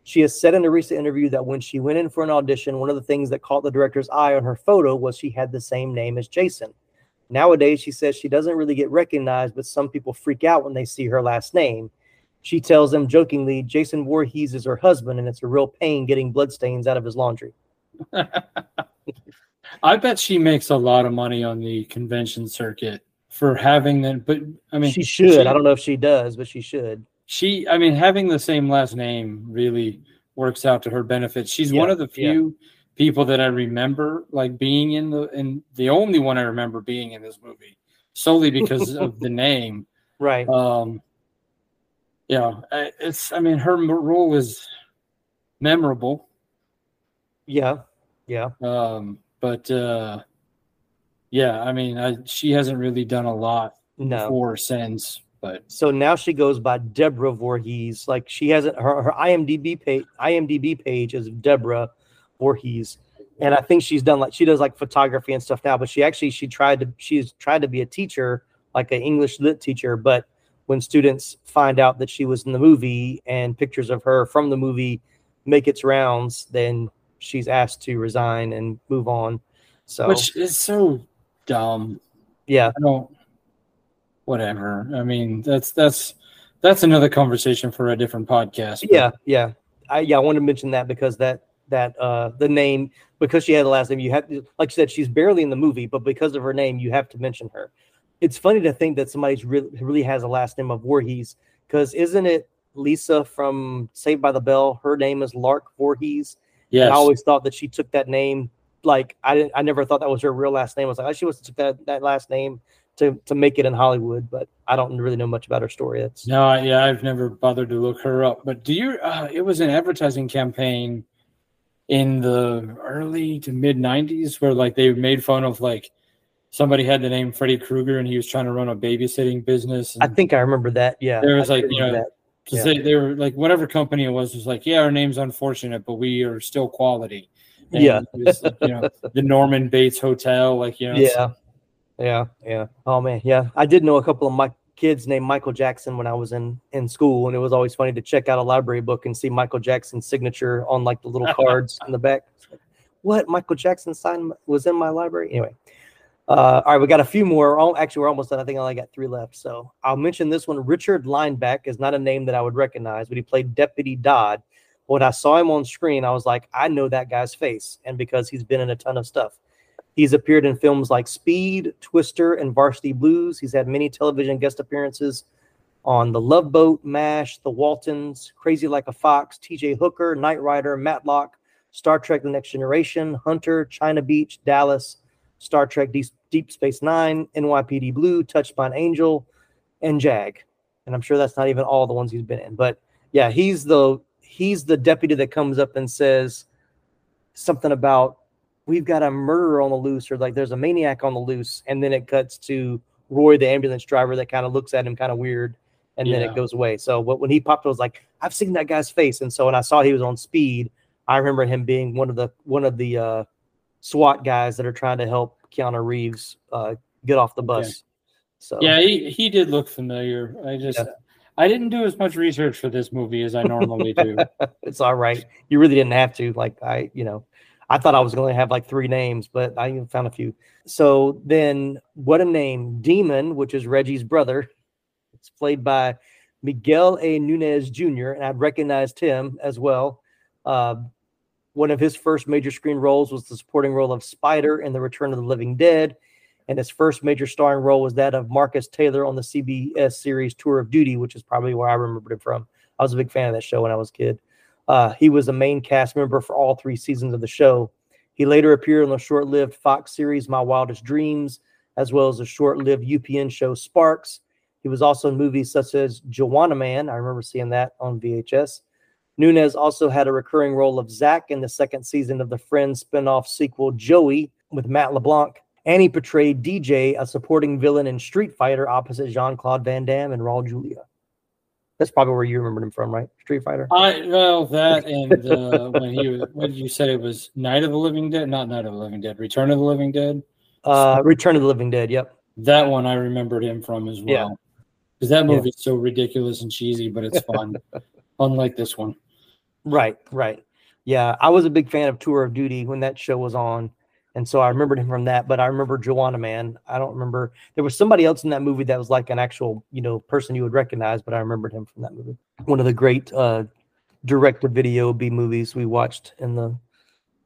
She has said in a recent interview that when she went in for an audition, one of the things that caught the director's eye on her photo was she had the same name as Jason. Nowadays, she says she doesn't really get recognized, but some people freak out when they see her last name. She tells them jokingly, Jason Voorhees is her husband, and it's a real pain getting bloodstains out of his laundry. I bet she makes a lot of money on the convention circuit for having that. But I mean, she should. I don't know if she does, but she should. She, I mean, having the same last name really works out to her benefit. She's one of the few people that I remember like being in the, and the only one I remember being in this movie solely because of the name. Right. Um, yeah, it's. I mean, her role is memorable. Yeah. Yeah. Um, but uh, yeah, I mean, I, she hasn't really done a lot No. before since. But So now she goes by Deborah Voorhees. Like she hasn't her, her IMDb page IMDb page is Deborah Voorhees. And I think she's done like she does like photography and stuff now, but she actually she tried to she's tried to be a teacher, like an English lit teacher, but when students find out that she was in the movie and pictures of her from the movie make its rounds, then she's asked to resign and move on. So which is so dumb. yeah, I don't. Whatever. I mean, that's that's that's another conversation for a different podcast. but- Yeah, yeah. I yeah, I wanted to mention that because that that uh the name because she had the last name, you have to like you said, she's barely in the movie, but because of her name, you have to mention her. It's funny to think that somebody's really really has a last name of Voorhees, because isn't it Lisa from Saved by the Bell? Her name is Lark Voorhees. And Yes. I always thought that she took that name like I didn't I never thought that was her real last name. I was like, oh, she must have took that, that last name to to make it in Hollywood, but I don't really know much about her story. That's No, I- yeah, I've never bothered to look her up. But do you? Uh, it was an advertising campaign in the early to mid '90s where like they made fun of like somebody had the name Freddy Krueger and he was trying to run a babysitting business. I think I remember that. Yeah. there was I like you know because Yeah. they, they were like whatever company it was was like yeah our name's unfortunate but we are still quality. And Yeah. was, you know the Norman Bates Hotel like you know Yeah. Yeah. Yeah. Oh man. Yeah. I did know a couple of my kids named Michael Jackson when I was in in school, and it was always funny to check out a library book and see Michael Jackson's signature on like the little cards in the back. Like, what Michael Jackson sign was in my library? Anyway. Uh, all right, we got a few more. Actually, we're almost done. I think I only got three left. So I'll mention this one. Richard Lineback is not a name that I would recognize, but he played Deputy Dodd. When I saw him on screen, I was like, I know that guy's face, and because he's been in a ton of stuff. He's appeared in films like Speed, Twister, and Varsity Blues. He's had many television guest appearances on The Love Boat, MASH, The Waltons, Crazy Like a Fox, TJ Hooker, Knight Rider, Matlock, Star Trek The Next Generation, Hunter, China Beach, Dallas, Star Trek Deep, Deep Space Nine, NYPD Blue, Touched by an Angel, and Jag. And I'm sure that's not even all the ones he's been in. But yeah, he's the he's the deputy that comes up and says something about we've got a murderer on the loose or like there's a maniac on the loose and then it cuts to roy the ambulance driver that kind of looks at him kind of weird and then Yeah. it goes away so but when he popped i was like i've seen that guy's face and so when i saw he was on speed i remember him being one of the one of the uh swat guys that are trying to help keanu reeves uh get off the bus Okay. so Yeah, he, he did look familiar. I just I didn't do as much research for this movie as I normally do. it's all right. You really didn't have to. Like I, you know, I thought I was going to have like three names, but I even found a few. So then, what a name! Demon, which is Reggie's brother. It's played by Miguel A. Nunez Jr., and I recognized him as well. Uh, one of his first major screen roles was the supporting role of Spider in The Return of the Living Dead, and his first major starring role was that of Marcus Taylor on the CBS series Tour of Duty, which is probably where I remembered him from. I was a big fan of that show when I was a kid. Uh, he was a main cast member for all three seasons of the show. He later appeared on the short lived Fox series My Wildest Dreams, as well as the short lived UPN show Sparks. He was also in movies such as Juwanna Mann. I remember seeing that on VHS. Nunez also had a recurring role of Zach in the second season of the Friends spinoff sequel Joey with Matt LeBlanc. And he portrayed DJ, a supporting villain in Street Fighter opposite Jean Claude Van Damme and Raul Julia. That's probably where you remembered him from, right? Street Fighter. I well that and uh, when he was what did you say it was Night of the Living Dead? Not Night of the Living Dead, Return of the Living Dead. Uh, Return of the Living Dead. Yep. That one I remembered him from as well. Because that Yeah. movie's so ridiculous and cheesy, but it's fun. Unlike this one. Right, right. Yeah, I was a big fan of Tour of Duty when that show was on. And so I remembered him from that, but I remember Juwanna Mann. I don't remember there was somebody else in that movie that was like an actual, you know, person you would recognize, but I remembered him from that movie. One of the great uh video B movies we watched in the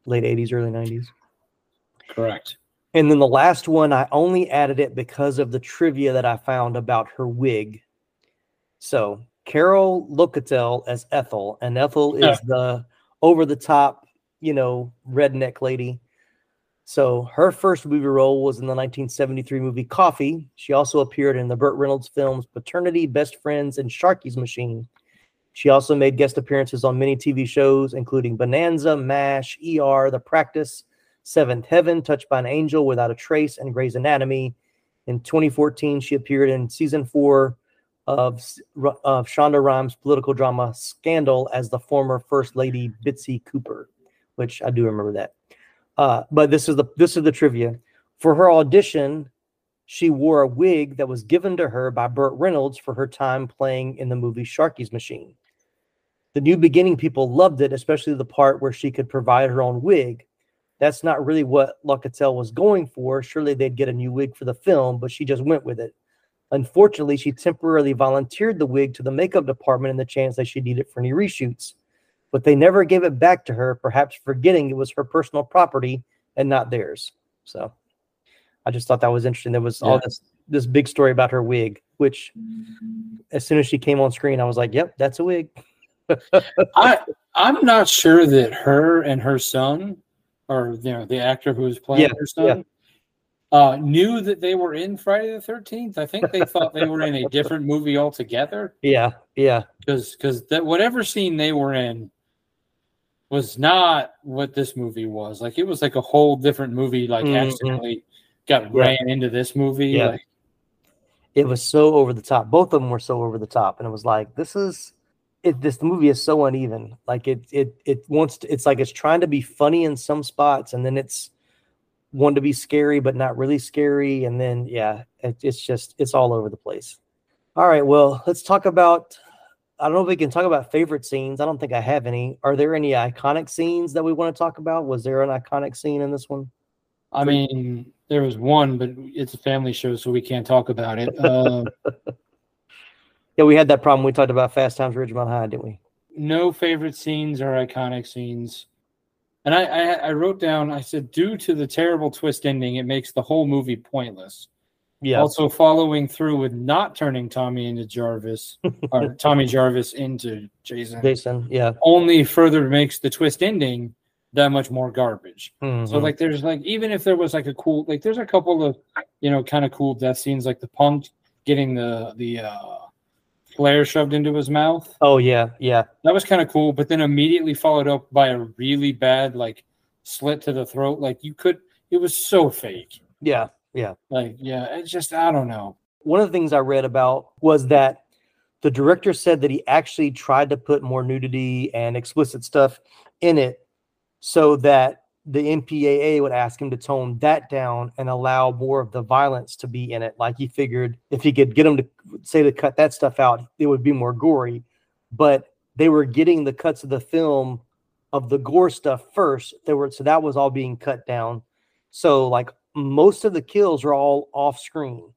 late 80s, early 90s. Correct. And then the last one, I only added it because of the trivia that I found about her wig. So Carol Locatell as Ethel, and Ethel is the over the top, you know, redneck lady. So her first movie role was in the 1973 movie Coffee. She also appeared in the Burt Reynolds films Paternity, Best Friends, and Sharky's Machine. She also made guest appearances on many TV shows, including Bonanza, MASH, ER, The Practice, Seventh Heaven, Touched by an Angel, Without a Trace, and Grey's Anatomy. In 2014, she appeared in season four of, of Shonda Rhimes' political drama Scandal as the former First Lady Bitsy Cooper, which I do remember that. Uh, but this is the this is the trivia. For her audition, she wore a wig that was given to her by Burt Reynolds for her time playing in the movie Sharky's Machine. The New Beginning people loved it, especially the part where she could provide her own wig. That's not really what Locatell was going for. Surely they'd get a new wig for the film, but she just went with it. Unfortunately, she temporarily volunteered the wig to the makeup department in the chance that she'd need it for any reshoots. But they never gave it back to her, perhaps forgetting it was her personal property and not theirs. So I just thought that was interesting. There was all this this big story about her wig, which as soon as she came on screen, I was like, "Yep, that's a wig." I I'm not sure that her and her son, or you know, the actor who was playing Yeah, her son, uh, knew that they were in Friday the Thirteenth. I think they thought they were in a different movie altogether. Yeah, yeah, Because because that whatever scene they were in was not what this movie was. Like it was like a whole different movie. Like Mhm. accidentally got Yeah. ran into this movie. Yeah. Like, it was so over the top. Both of them were so over the top, and it was like, "This is." It, this movie is so uneven. Like it, it, it wants to. It's like it's trying to be funny in some spots, and then it's one to be scary, but not really scary. And then, yeah, it, it's just it's all over the place. All right, well, let's talk about. I don't know if we can talk about favorite scenes. I don't think I have any. Are there any iconic scenes that we want to talk about? Was there an iconic scene in this one? I mean, there was one, but it's a family show, so we can't talk about it. Uh, Yeah, we had that problem. We talked about Fast Times Ridgemont High, didn't we? no favorite scenes or iconic scenes. And I, I, I wrote down, I said, due to the terrible twist ending, it makes the whole movie pointless. Yeah. Also following through with not turning Tommy into Jarvis or Tommy Jarvis into Jason. Jason, yeah. Only further makes the twist ending that much more garbage. So Mhm. like there's like even if there was like a cool like there's a couple of you know kind of cool death scenes like the punk getting the the uh flare shoved into his mouth. Oh yeah, yeah. That was kind of cool, but then immediately followed up by a really bad like slit to the throat. Like you could it was so fake. Yeah, yeah. Like yeah, it's just I don't know. One of the things I read about was that the director said that he actually tried to put more nudity and explicit stuff in it so that the MPAA would ask him to tone that down and allow more of the violence to be in it. Like he figured if he could get him to say to cut that stuff out, it would be more gory. But they were getting the cuts of the film of the gore stuff first. They were so that was all being cut down. So like most of the kills are all off screen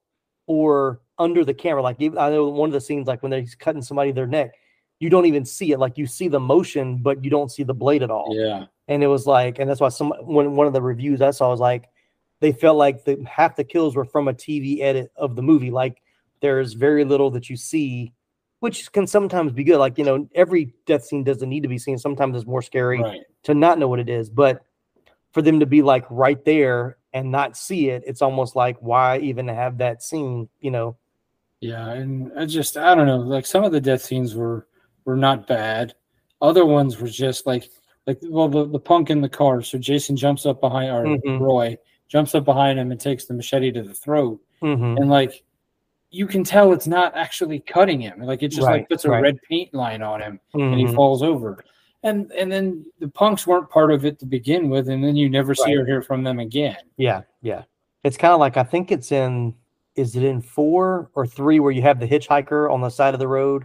or under the camera. Like I know one of the scenes, like when they're cutting somebody their neck, you don't even see it. Like you see the motion, but you don't see the blade at all. Yeah. And it was like, and that's why some one one of the reviews I saw was like, they felt like the half the kills were from a TV edit of the movie. Like there's very little that you see, which can sometimes be good. Like you know, every death scene doesn't need to be seen. Sometimes it's more scary Right. to not know what it is, but for them to be like right there and not see it, it's almost like why even have that scene? You know? Yeah, and I just I don't know, like some of the death scenes were were not bad. Other ones were just like like well the, the punk in the car. So Jason jumps up behind or Mhm. Roy jumps up behind him and takes the machete to the throat. Mhm. And like you can tell it's not actually cutting him. Like it just Right, like puts a right. red paint line on him and he Mhm. falls over. And and then the punks weren't part of it to begin with, and then you never see or hear from them again. Yeah, yeah. It's kind of like I think it's in is it in four or three where you have the hitchhiker on the side of the road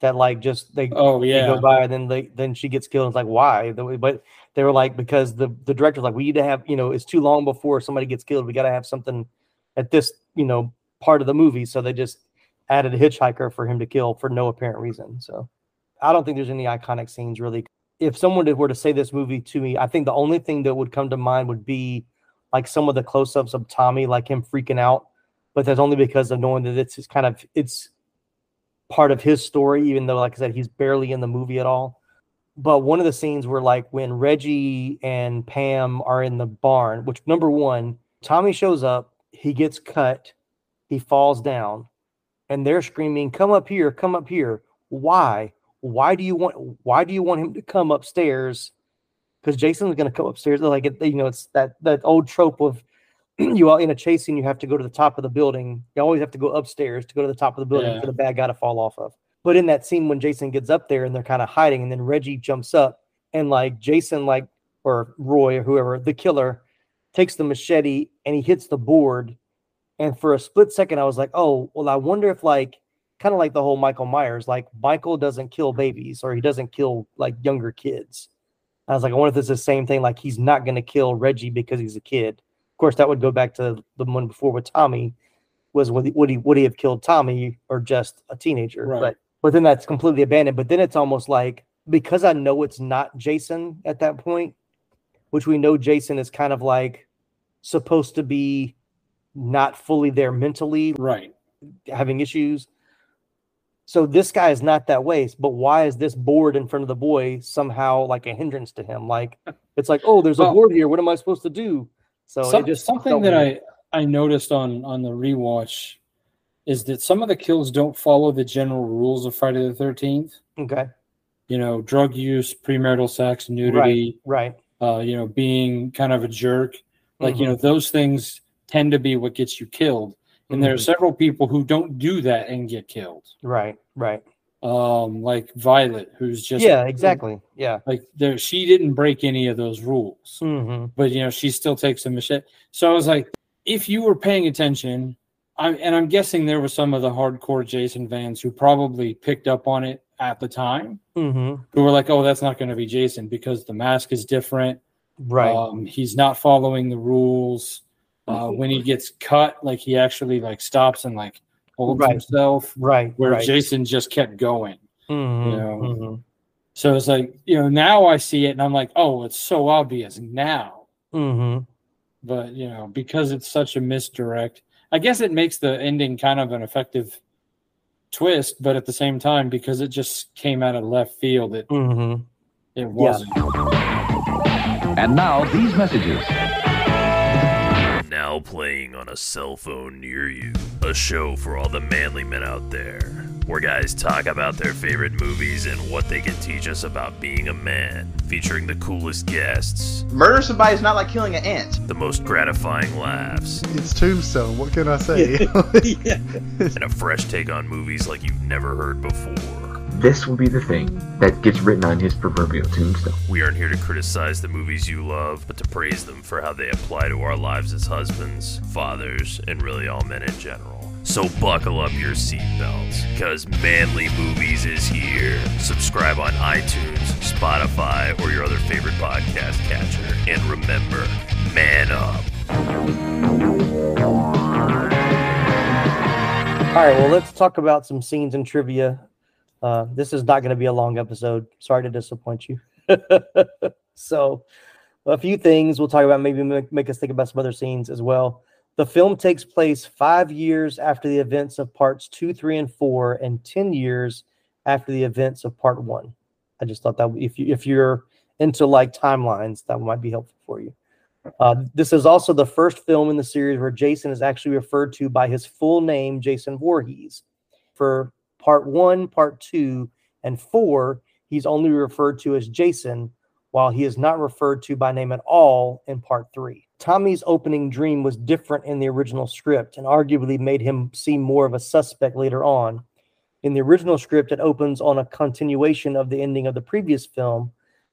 that like just they Oh, they go by and then they then she gets killed. It's like why? But they were like because the the director's like we need to have you know it's too long before somebody gets killed. We got to have something at this you know part of the movie. So they just added a hitchhiker for him to kill for no apparent reason. So I don't think there's any iconic scenes really. If someone were to say this movie to me, I think the only thing that would come to mind would be like some of the close-ups of Tommy, like him freaking out. But that's only because of knowing that it's, it's kind of it's part of his story, even though, like I said, he's barely in the movie at all. But one of the scenes where, like, when Reggie and Pam are in the barn, which number one, Tommy shows up, he gets cut, he falls down, and they're screaming, "Come up here! Come up here!" Why? Why do you want? Why do you want him to come upstairs? Because Jason's going to come upstairs. Like you know, it's that that old trope of you all in a chase scene, you have to go to the top of the building. You always have to go upstairs to go to the top of the building Yeah. for the bad guy to fall off of. But in that scene when Jason gets up there and they're kind of hiding, and then Reggie jumps up and like Jason, like or Roy or whoever, the killer, takes the machete and he hits the board. And for a split second, I was like, oh, well, I wonder if like kind of like the whole Michael Myers, like Michael doesn't kill babies or he doesn't kill like younger kids. I was like, I wonder if it's the same thing. Like he's not going to kill Reggie because he's a kid. Of course, that would go back to the one before with Tommy. Was would he would he, would he have killed Tommy or just a teenager? Right. But but then that's completely abandoned. But then it's almost like because I know it's not Jason at that point, which we know Jason is kind of like supposed to be not fully there mentally, right? Having issues. So this guy is not that way. But why is this board in front of the boy somehow like a hindrance to him? Like it's like, oh, there's a board here. What am I supposed to do? So Some- it just something that. I I noticed on on the rewatch is that some of the kills don't follow the general rules of Friday the Thirteenth. okay, You know, drug use, premarital sex, nudity, right, uh, you know, being kind of a jerk. Like, you Mhm. know, those things tend to be what gets you killed. And there are Mhm. several people who don't do that and get killed. right, right. Um, like Violet, who's just yeah, exactly. Yeah. like there she didn't break any of those rules. hmm but you know she still takes a machete. So I was like, if you were paying attention, i'm and I'm guessing there were some of the hardcore Jason fans who probably picked up on it at the time, hmm who were like, "Oh, that's not going to be Jason because the mask is different. Right. Um, he's not following the rules. Uh, when he gets cut, like he actually like stops and like holds Right. himself. Right. Where right. Jason just kept going. Mhm, You know. mhm, So it's like you know now I see it and I'm like, oh, it's so obvious now. mhm. but you know because it's such a misdirect I guess it makes the ending kind of an effective twist, but at the same time, because it just came out of left field, it mm-hmm. it wasn't. And now these messages. Now playing on a cell phone near you. A show for all the manly men out there. Where guys talk about their favorite movies and what they can teach us about being a man. Featuring the coolest guests, Murder somebody is not like killing an ant. the most gratifying laughs, It's Tombstone. What can I say? and a fresh take on movies like you've never heard before. This will be the thing that gets written on his proverbial tombstone. We aren't here to criticize the movies you love, but to praise them for how they apply to our lives as husbands, fathers, and really all men in general. So buckle up your seatbelts, cause Manly Movies is here. Subscribe on iTunes, Spotify, or your other favorite podcast catcher. And remember, man up. All right, well, let's talk about some scenes and trivia. Uh, this is not going to be a long episode. Sorry to disappoint you. so, a few things we'll talk about, maybe make, make us think about some other scenes as well. The film takes place five years after the events of parts two, three, and four, and 10 years after the events of part one. I just thought that if, you, if you're into like timelines, that might be helpful for you. Uh, this is also the first film in the series where Jason is actually referred to by his full name, Jason Voorhees. For part one, part two, and four, he's only referred to as Jason, while he is not referred to by name at all in part three. Tommy's opening dream was different in the original script and arguably made him seem more of a suspect later on. In the original script, it opens on a continuation of the ending of the previous film,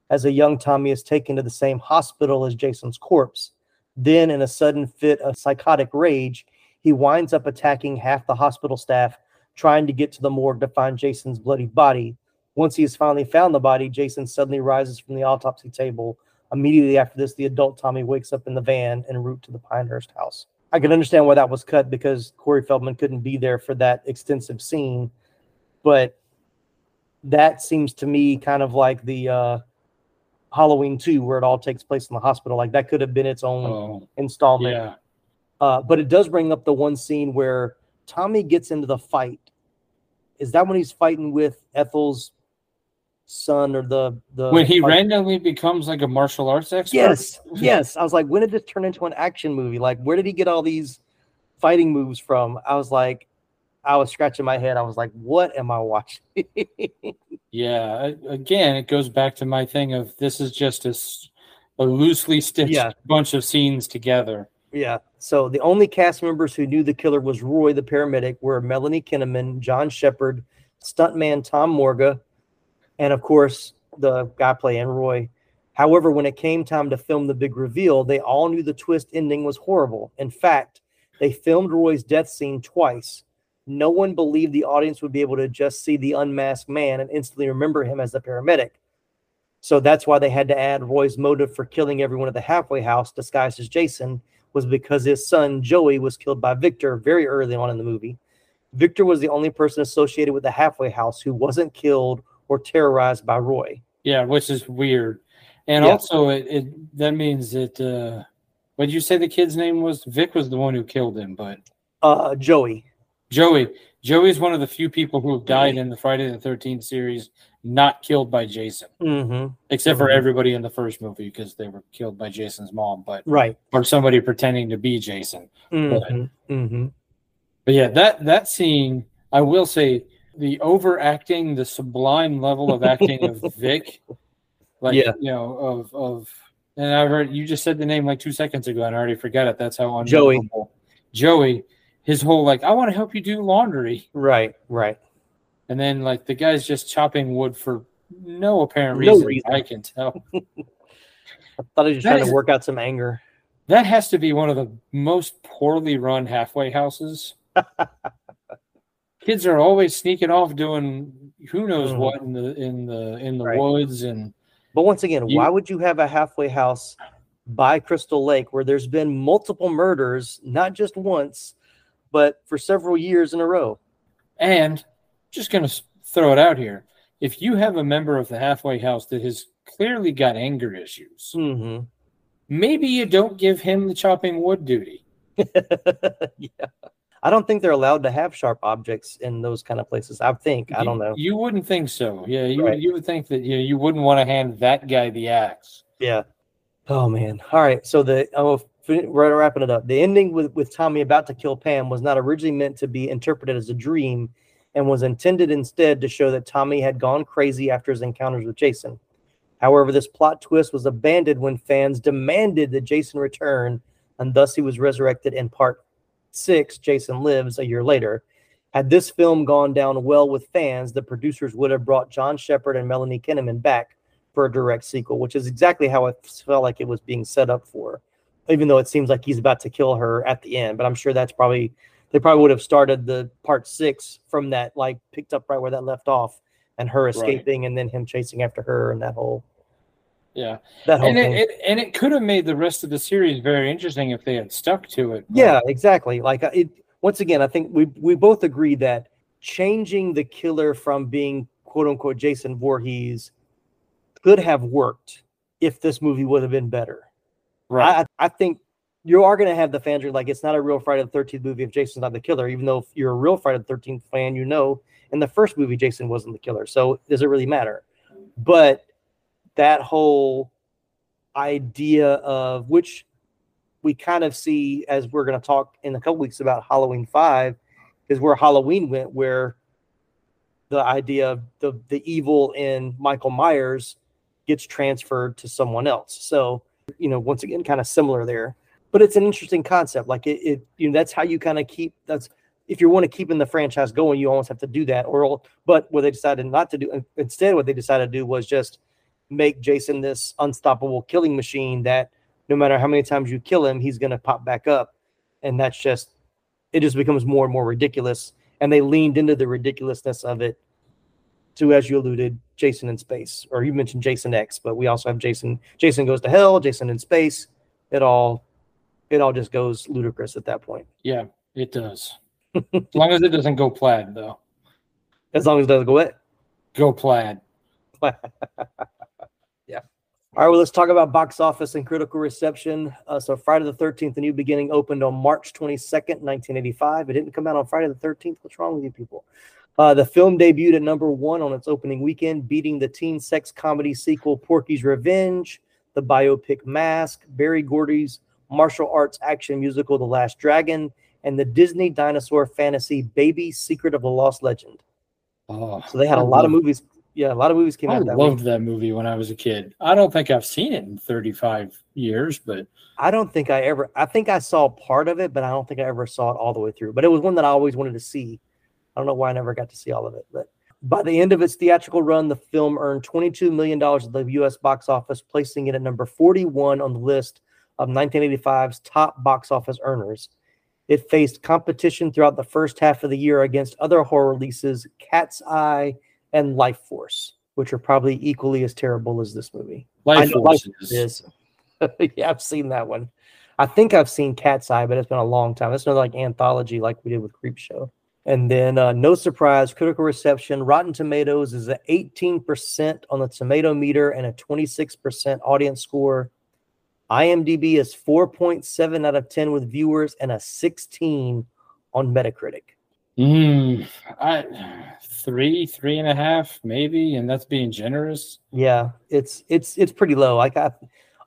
as a young Tommy is taken to the same hospital as Jason's corpse. Then, in a sudden fit of psychotic rage, he winds up attacking half the hospital staff, trying to get to the morgue to find Jason's bloody body. Once he has finally found the body, Jason suddenly rises from the autopsy table. Immediately after this, the adult Tommy wakes up in the van en route to the Pinehurst house. I can understand why that was cut because Corey Feldman couldn't be there for that extensive scene, but that seems to me kind of like the uh, Halloween 2, where it all takes place in the hospital. Like that could have been its own Oh, installment. yeah. Uh, but it does bring up the one scene where Tommy gets into the fight. Is that when he's fighting with Ethel's son or the the when he randomly becomes like a martial arts expert. Yes, yes. I was like, when did this turn into an action movie? Like, where did he get all these fighting moves from? I was like, I was scratching my head. I was like, what am I watching? Yeah. Again, it goes back to my thing of this is just a loosely stitched Yeah. bunch of scenes together. Yeah. So the only cast members who knew the killer was Roy, the paramedic, were Melanie Kinnaman, John Shepherd, stuntman Tom Morga, and of course the guy playing Roy. However, when it came time to film the big reveal, they all knew the twist ending was horrible. In fact, they filmed Roy's death scene twice. No one believed the audience would be able to just see the unmasked man and instantly remember him as the paramedic. So that's why they had to add Roy's motive for killing everyone at the halfway house, disguised as Jason, was because his son Joey was killed by Victor very early on in the movie. Victor was the only person associated with the halfway house who wasn't killed or terrorized by Roy. Yeah, which is weird. And Yeah. also it, it that means that uh what did you say the kid's name was? Vic was the one who killed him, but Uh, Joey. Joey. Joey's one of the few people who have died in the Friday the thirteenth series, not killed by Jason. Mm-hmm. Except for Mhm. everybody in the first movie because they were killed by Jason's mom, but Right. or somebody pretending to be Jason. But, Mm-hmm. Mm-hmm. but yeah, that that scene, I will say, the overacting, the sublime level of acting of Vic, like Yeah. you know, of of, and I heard you just said the name like two seconds ago, and I already forgot it. That's how Joey. Joey, his whole like, I want to help you do laundry, Right. Right. And then like the guy's just chopping wood for no apparent reason. No reason. I can tell. I thought he was trying is- to work out some anger. That has to be one of the most poorly run halfway houses. Kids are always sneaking off doing who knows Mhm. what in the in the in the Right. woods and But once again, You- why would you have a halfway house by Crystal Lake where there's been multiple murders, not just once, but for several years in a row? and just gonna throw it out here. If you have a member of the halfway house that has clearly got anger issues, Mm-hmm. maybe you don't give him the chopping wood duty. yeah. I don't think they're allowed to have sharp objects in those kind of places. I think. I don't know. You wouldn't think so. Yeah, you Right. would you would think that you you wouldn't want to hand that guy the axe. Yeah. Oh man. All right. So the oh, we're wrapping it up. The ending with with Tommy about to kill Pam was not originally meant to be interpreted as a dream, and was intended instead to show that Tommy had gone crazy after his encounters with Jason. However, this plot twist was abandoned when fans demanded that Jason return, and thus he was resurrected in part six. Jason lives a year later. Had this film gone down well with fans, the producers would have brought John Shepherd and Melanie Kinnaman back for a direct sequel, which is exactly how it felt like it was being set up for. Even though it seems like he's about to kill her at the end, but I'm sure that's probably they probably would have started the part six from that, like picked up right where that left off, and her escaping, and then him chasing after her, and that whole Yeah, that whole and thing. it, it and it could have made the rest of the series very interesting if they had stuck to it. but- Yeah, exactly. Like uh, it. Once again, I think we we both agree that changing the killer from being quote unquote Jason Voorhees could have worked if this movie would have been better. Right. I, I think you are going to have the fans are like, it's not a real Friday the Thirteenth movie if Jason's not the killer. Even though if you're a real Friday the Thirteenth fan, you know in the first movie Jason wasn't the killer. So does it really matter? But that whole idea of which we kind of see as we're going to talk in a couple weeks about Halloween Five, is where Halloween went, where the idea of the the evil in Michael Myers gets transferred to someone else. So you know, once again, kind of similar there. But it's an interesting concept. Like it, it you know, that's how you kind of keep that's if you want to keep in the franchise going, you almost have to do that. Or but what they decided not to do instead, what they decided to do was just make Jason this unstoppable killing machine that no matter how many times you kill him, he's gonna pop back up. And that's just it just becomes more and more ridiculous. And they leaned into the ridiculousness of it to, as you alluded, Jason in space, or you mentioned Jason X, but we also have Jason. Jason goes to hell. Jason in space. It all, it all just goes ludicrous at that point. Yeah, it does. as long as it doesn't go plaid, though. As long as it doesn't go what? Go plaid. yeah. All right. Well, let's talk about box office and critical reception. Uh, so, Friday the Thirteenth, the New Beginning, opened on March twenty second, nineteen eighty five. It didn't come out on Friday the Thirteenth. What's wrong with you people? Uh, the film debuted at number one on its opening weekend, beating the teen sex comedy sequel Porky's Revenge, the biopic Mask, Berry Gordy's martial arts action musical The Last Dragon, and the Disney dinosaur fantasy Baby Secret of the Lost Legend. Oh, So they had a I lot of movies. Yeah, a lot of movies came I out that I loved week. that movie when I was a kid. I don't think I've seen it in 35 years, but I don't think I ever. I think I saw part of it, but I don't think I ever saw it all the way through. But it was one that I always wanted to see. I don't know why I never got to see all of it. But by the end of its theatrical run, the film earned $22 million at the U.S. box office, placing it at number 41 on the list of 1985's top box office earners. It faced competition throughout the first half of the year against other horror releases, Cat's Eye and Life Force, which are probably equally as terrible as this movie. Life Force Force is- is. yeah, I've seen that one. I think I've seen Cat's Eye, but it's been a long time. It's another like anthology, like we did with Creep Show. And then, uh, no surprise, critical reception. Rotten Tomatoes is at 18% on the tomato meter and a 26% audience score. IMDb is 4.7 out of 10 with viewers and a 16 on Metacritic. mm, I, three, three and a half, maybe, and that's being generous. Yeah, it's it's it's pretty low. Like I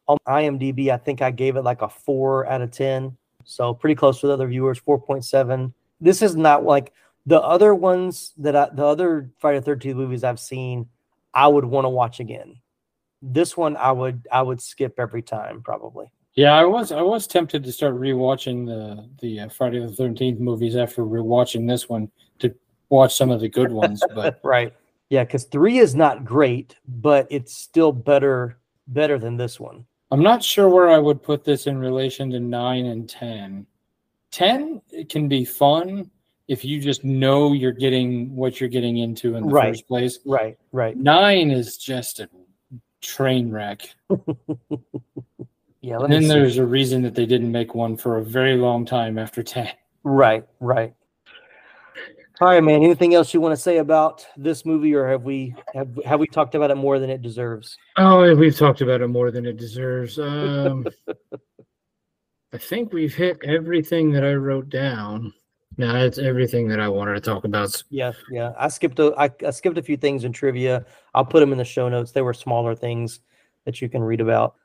on IMDb, I think I gave it like a four out of ten. So pretty close with other viewers, four point seven. This is not like the other ones that I the other Friday the Thirteenth movies I've seen. I would want to watch again. This one I would I would skip every time probably. Yeah, I was I was tempted to start rewatching the the uh, Friday the Thirteenth movies after rewatching this one to watch some of the good ones, but right. Yeah, because three is not great, but it's still better better than this one. I'm not sure where I would put this in relation to nine and ten. Ten it can be fun if you just know you're getting what you're getting into in the Right. first place. Right, right. Nine is just a train wreck. Yeah, And let me then see. there's a reason that they didn't make one for a very long time after ten. Right, right. All right, man. Anything else you want to say about this movie, or have we have have we talked about it more than it deserves? Oh, we've talked about it more than it deserves. Um, I think we've hit everything that I wrote down. No, it's everything that I wanted to talk about. Yeah, yeah. I skipped a I, I skipped a few things in trivia. I'll put them in the show notes. They were smaller things that you can read about.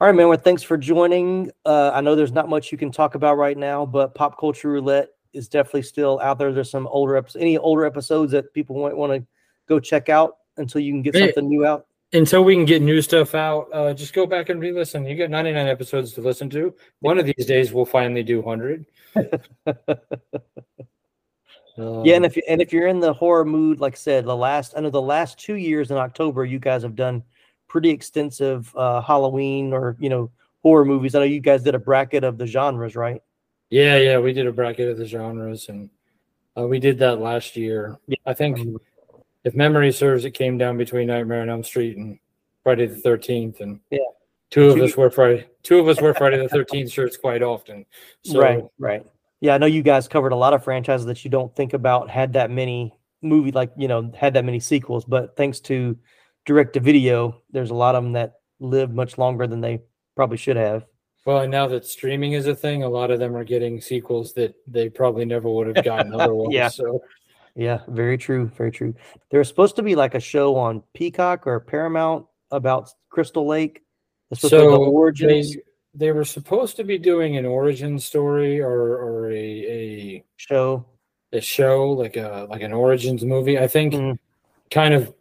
All right, man. Well, thanks for joining. Uh, I know there's not much you can talk about right now, but pop culture roulette is definitely still out there. There's some older episodes, any older episodes that people might want to go check out until you can get Hey. something new out. Until we can get new stuff out, uh, just go back and re-listen. You got 99 episodes to listen to. One of these days, we'll finally do 100. yeah, and if you, and if you're in the horror mood, like I said, the last I know the last two years in October, you guys have done pretty extensive uh, Halloween or you know horror movies. I know you guys did a bracket of the genres, right? Yeah, yeah, we did a bracket of the genres, and uh, we did that last year. I think, if memory serves, it came down between Nightmare on Elm Street and Friday the Thirteenth, and Yeah. two of us wear Friday. Two of us wear Friday the Thirteenth shirts quite often. So, right, right. Yeah, I know you guys covered a lot of franchises that you don't think about had that many movie like you know had that many sequels, but thanks to direct to video, there's a lot of them that live much longer than they probably should have. Well, and now that streaming is a thing, a lot of them are getting sequels that they probably never would have gotten otherwise. Yeah. So Yeah, very true, very true. There was supposed to be like a show on Peacock or Paramount about Crystal Lake. It's supposed to be the so origins they, they were supposed to be doing an origin story or or a a show. a show like a like an origins movie. I think Mm-hmm. kind of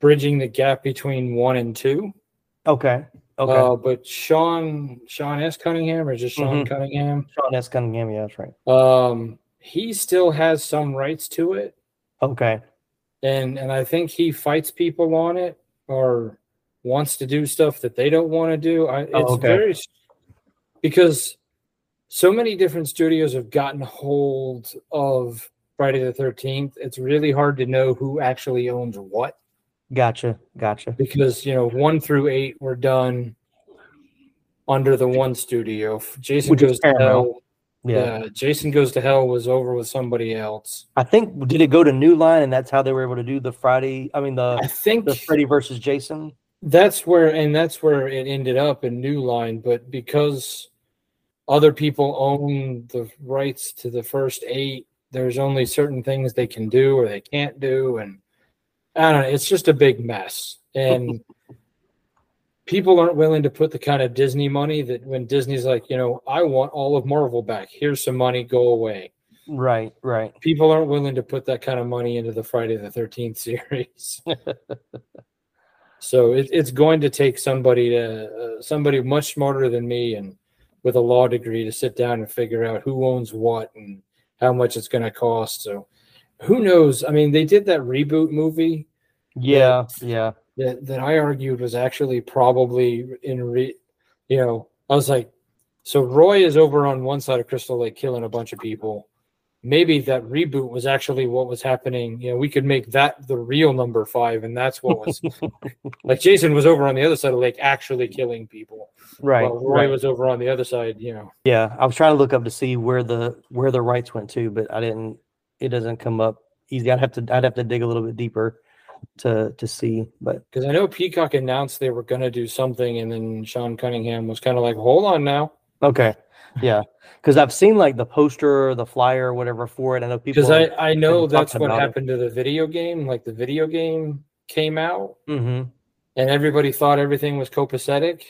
bridging the gap between one and two. Okay. Okay. Uh, but Sean Sean S. Cunningham or just Sean Mhm. Cunningham, Sean S. Cunningham, yeah, that's right. um, he still has some rights to it. Okay. and and I think he fights people on it or wants to do stuff that they don't want to do. I, oh, it's Oh, okay. very because so many different studios have gotten hold of Friday the Thirteenth. It's really hard to know who actually owns what Gotcha. Gotcha. because you know one through eight were done under the one studio. Jason Which goes to hell. Yeah. Jason goes to hell was over with somebody else. I think did it go to New Line and that's how they were able to do the Friday I mean the I think the Freddy versus Jason? That's where, and that's where it ended up in New Line. But because other people own the rights to the first eight, there's only certain things they can do or they can't do, and I don't know. It's just a big mess, and people aren't willing to put the kind of Disney money that when Disney's like, you know, I want all of Marvel back. Here's some money. Go away. Right, right. People aren't willing to put that kind of money into the Friday the Thirteenth series. So it, it's going to take somebody to uh, somebody much smarter than me and with a law degree to sit down and figure out who owns what and how much it's going to cost. So who knows? I mean, they did that reboot movie Yeah, yeah. That that I argued was actually probably in re, you know, I was like, so Roy is over on one side of Crystal Lake killing a bunch of people. Maybe that reboot was actually what was happening. You know, we could make that the real number five, and that's what was like. Jason was over on the other side of the lake, actually killing people. Right, While Roy right. was over on the other side. You know, Yeah, I was trying to look up to see where the where the rights went to, but I didn't. It doesn't come up easy. I'd have to I'd have to dig a little bit deeper to to see. But because I know Peacock announced they were going to do something, and then Sean Cunningham was kind of like, "Hold on now." okay, yeah, because I've seen like the poster, or the flyer, or whatever for it. I know people because I, I know that's what about it. happened to the video game. Like the video game came out, Mhm. and everybody thought everything was copacetic,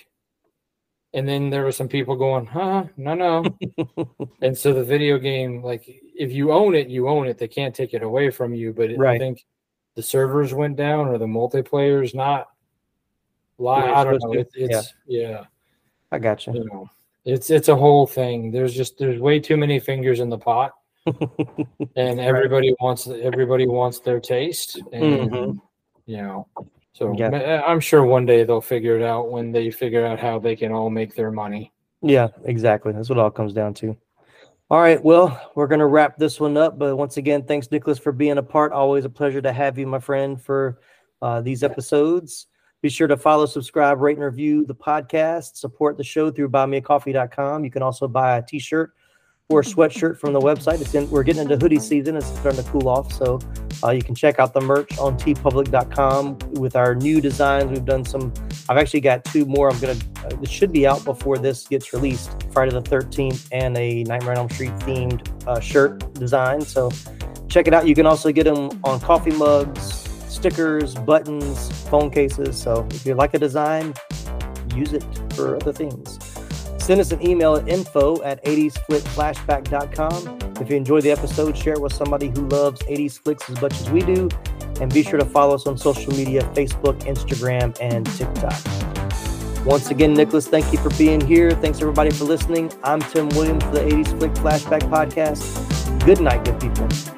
and then there were some people going, "Huh, no, no," and so the video game, like if you own it, you own it. They can't take it away from you. But it, I think the servers went down, or the multiplayer's not live. I don't know. It, it's yeah. I got you. you know it's it's a whole thing there's just there's way too many fingers in the pot and everybody wants everybody wants their taste and Mhm. you know so Yeah. i'm sure one day they'll figure it out when they figure out how they can all make their money Yeah, exactly. That's what it all comes down to. All right, well, we're gonna wrap this one up. But once again, thanks, Nicholas, for being a part. Always a pleasure to have you, my friend, for uh, these episodes. Be sure to follow, subscribe, rate, and review the podcast. Support the show through buymeacoffee.com. You can also buy a t-shirt or sweatshirt from the website. It's in, we're getting into hoodie season. It's starting to cool off. So uh, you can check out the merch on teepublic.com with our new designs. We've done some I've actually got two more. I'm gonna. Uh, it should be out before this gets released. Friday the 13th and a Nightmare on Elm Street themed uh, shirt design. So check it out. You can also get them on coffee mugs, stickers, buttons, phone cases. So if you like a design, use it for other things. Send us an email at info at 80sflickflashback.com. If you enjoyed the episode, share it with somebody who loves 80s flicks as much as we do. And be sure to follow us on social media Facebook, Instagram, and TikTok. Once again, Nicholas, thank you for being here. Thanks everybody for listening. I'm Tim Williams for the 80s Flick Flashback Podcast. Good night, good people.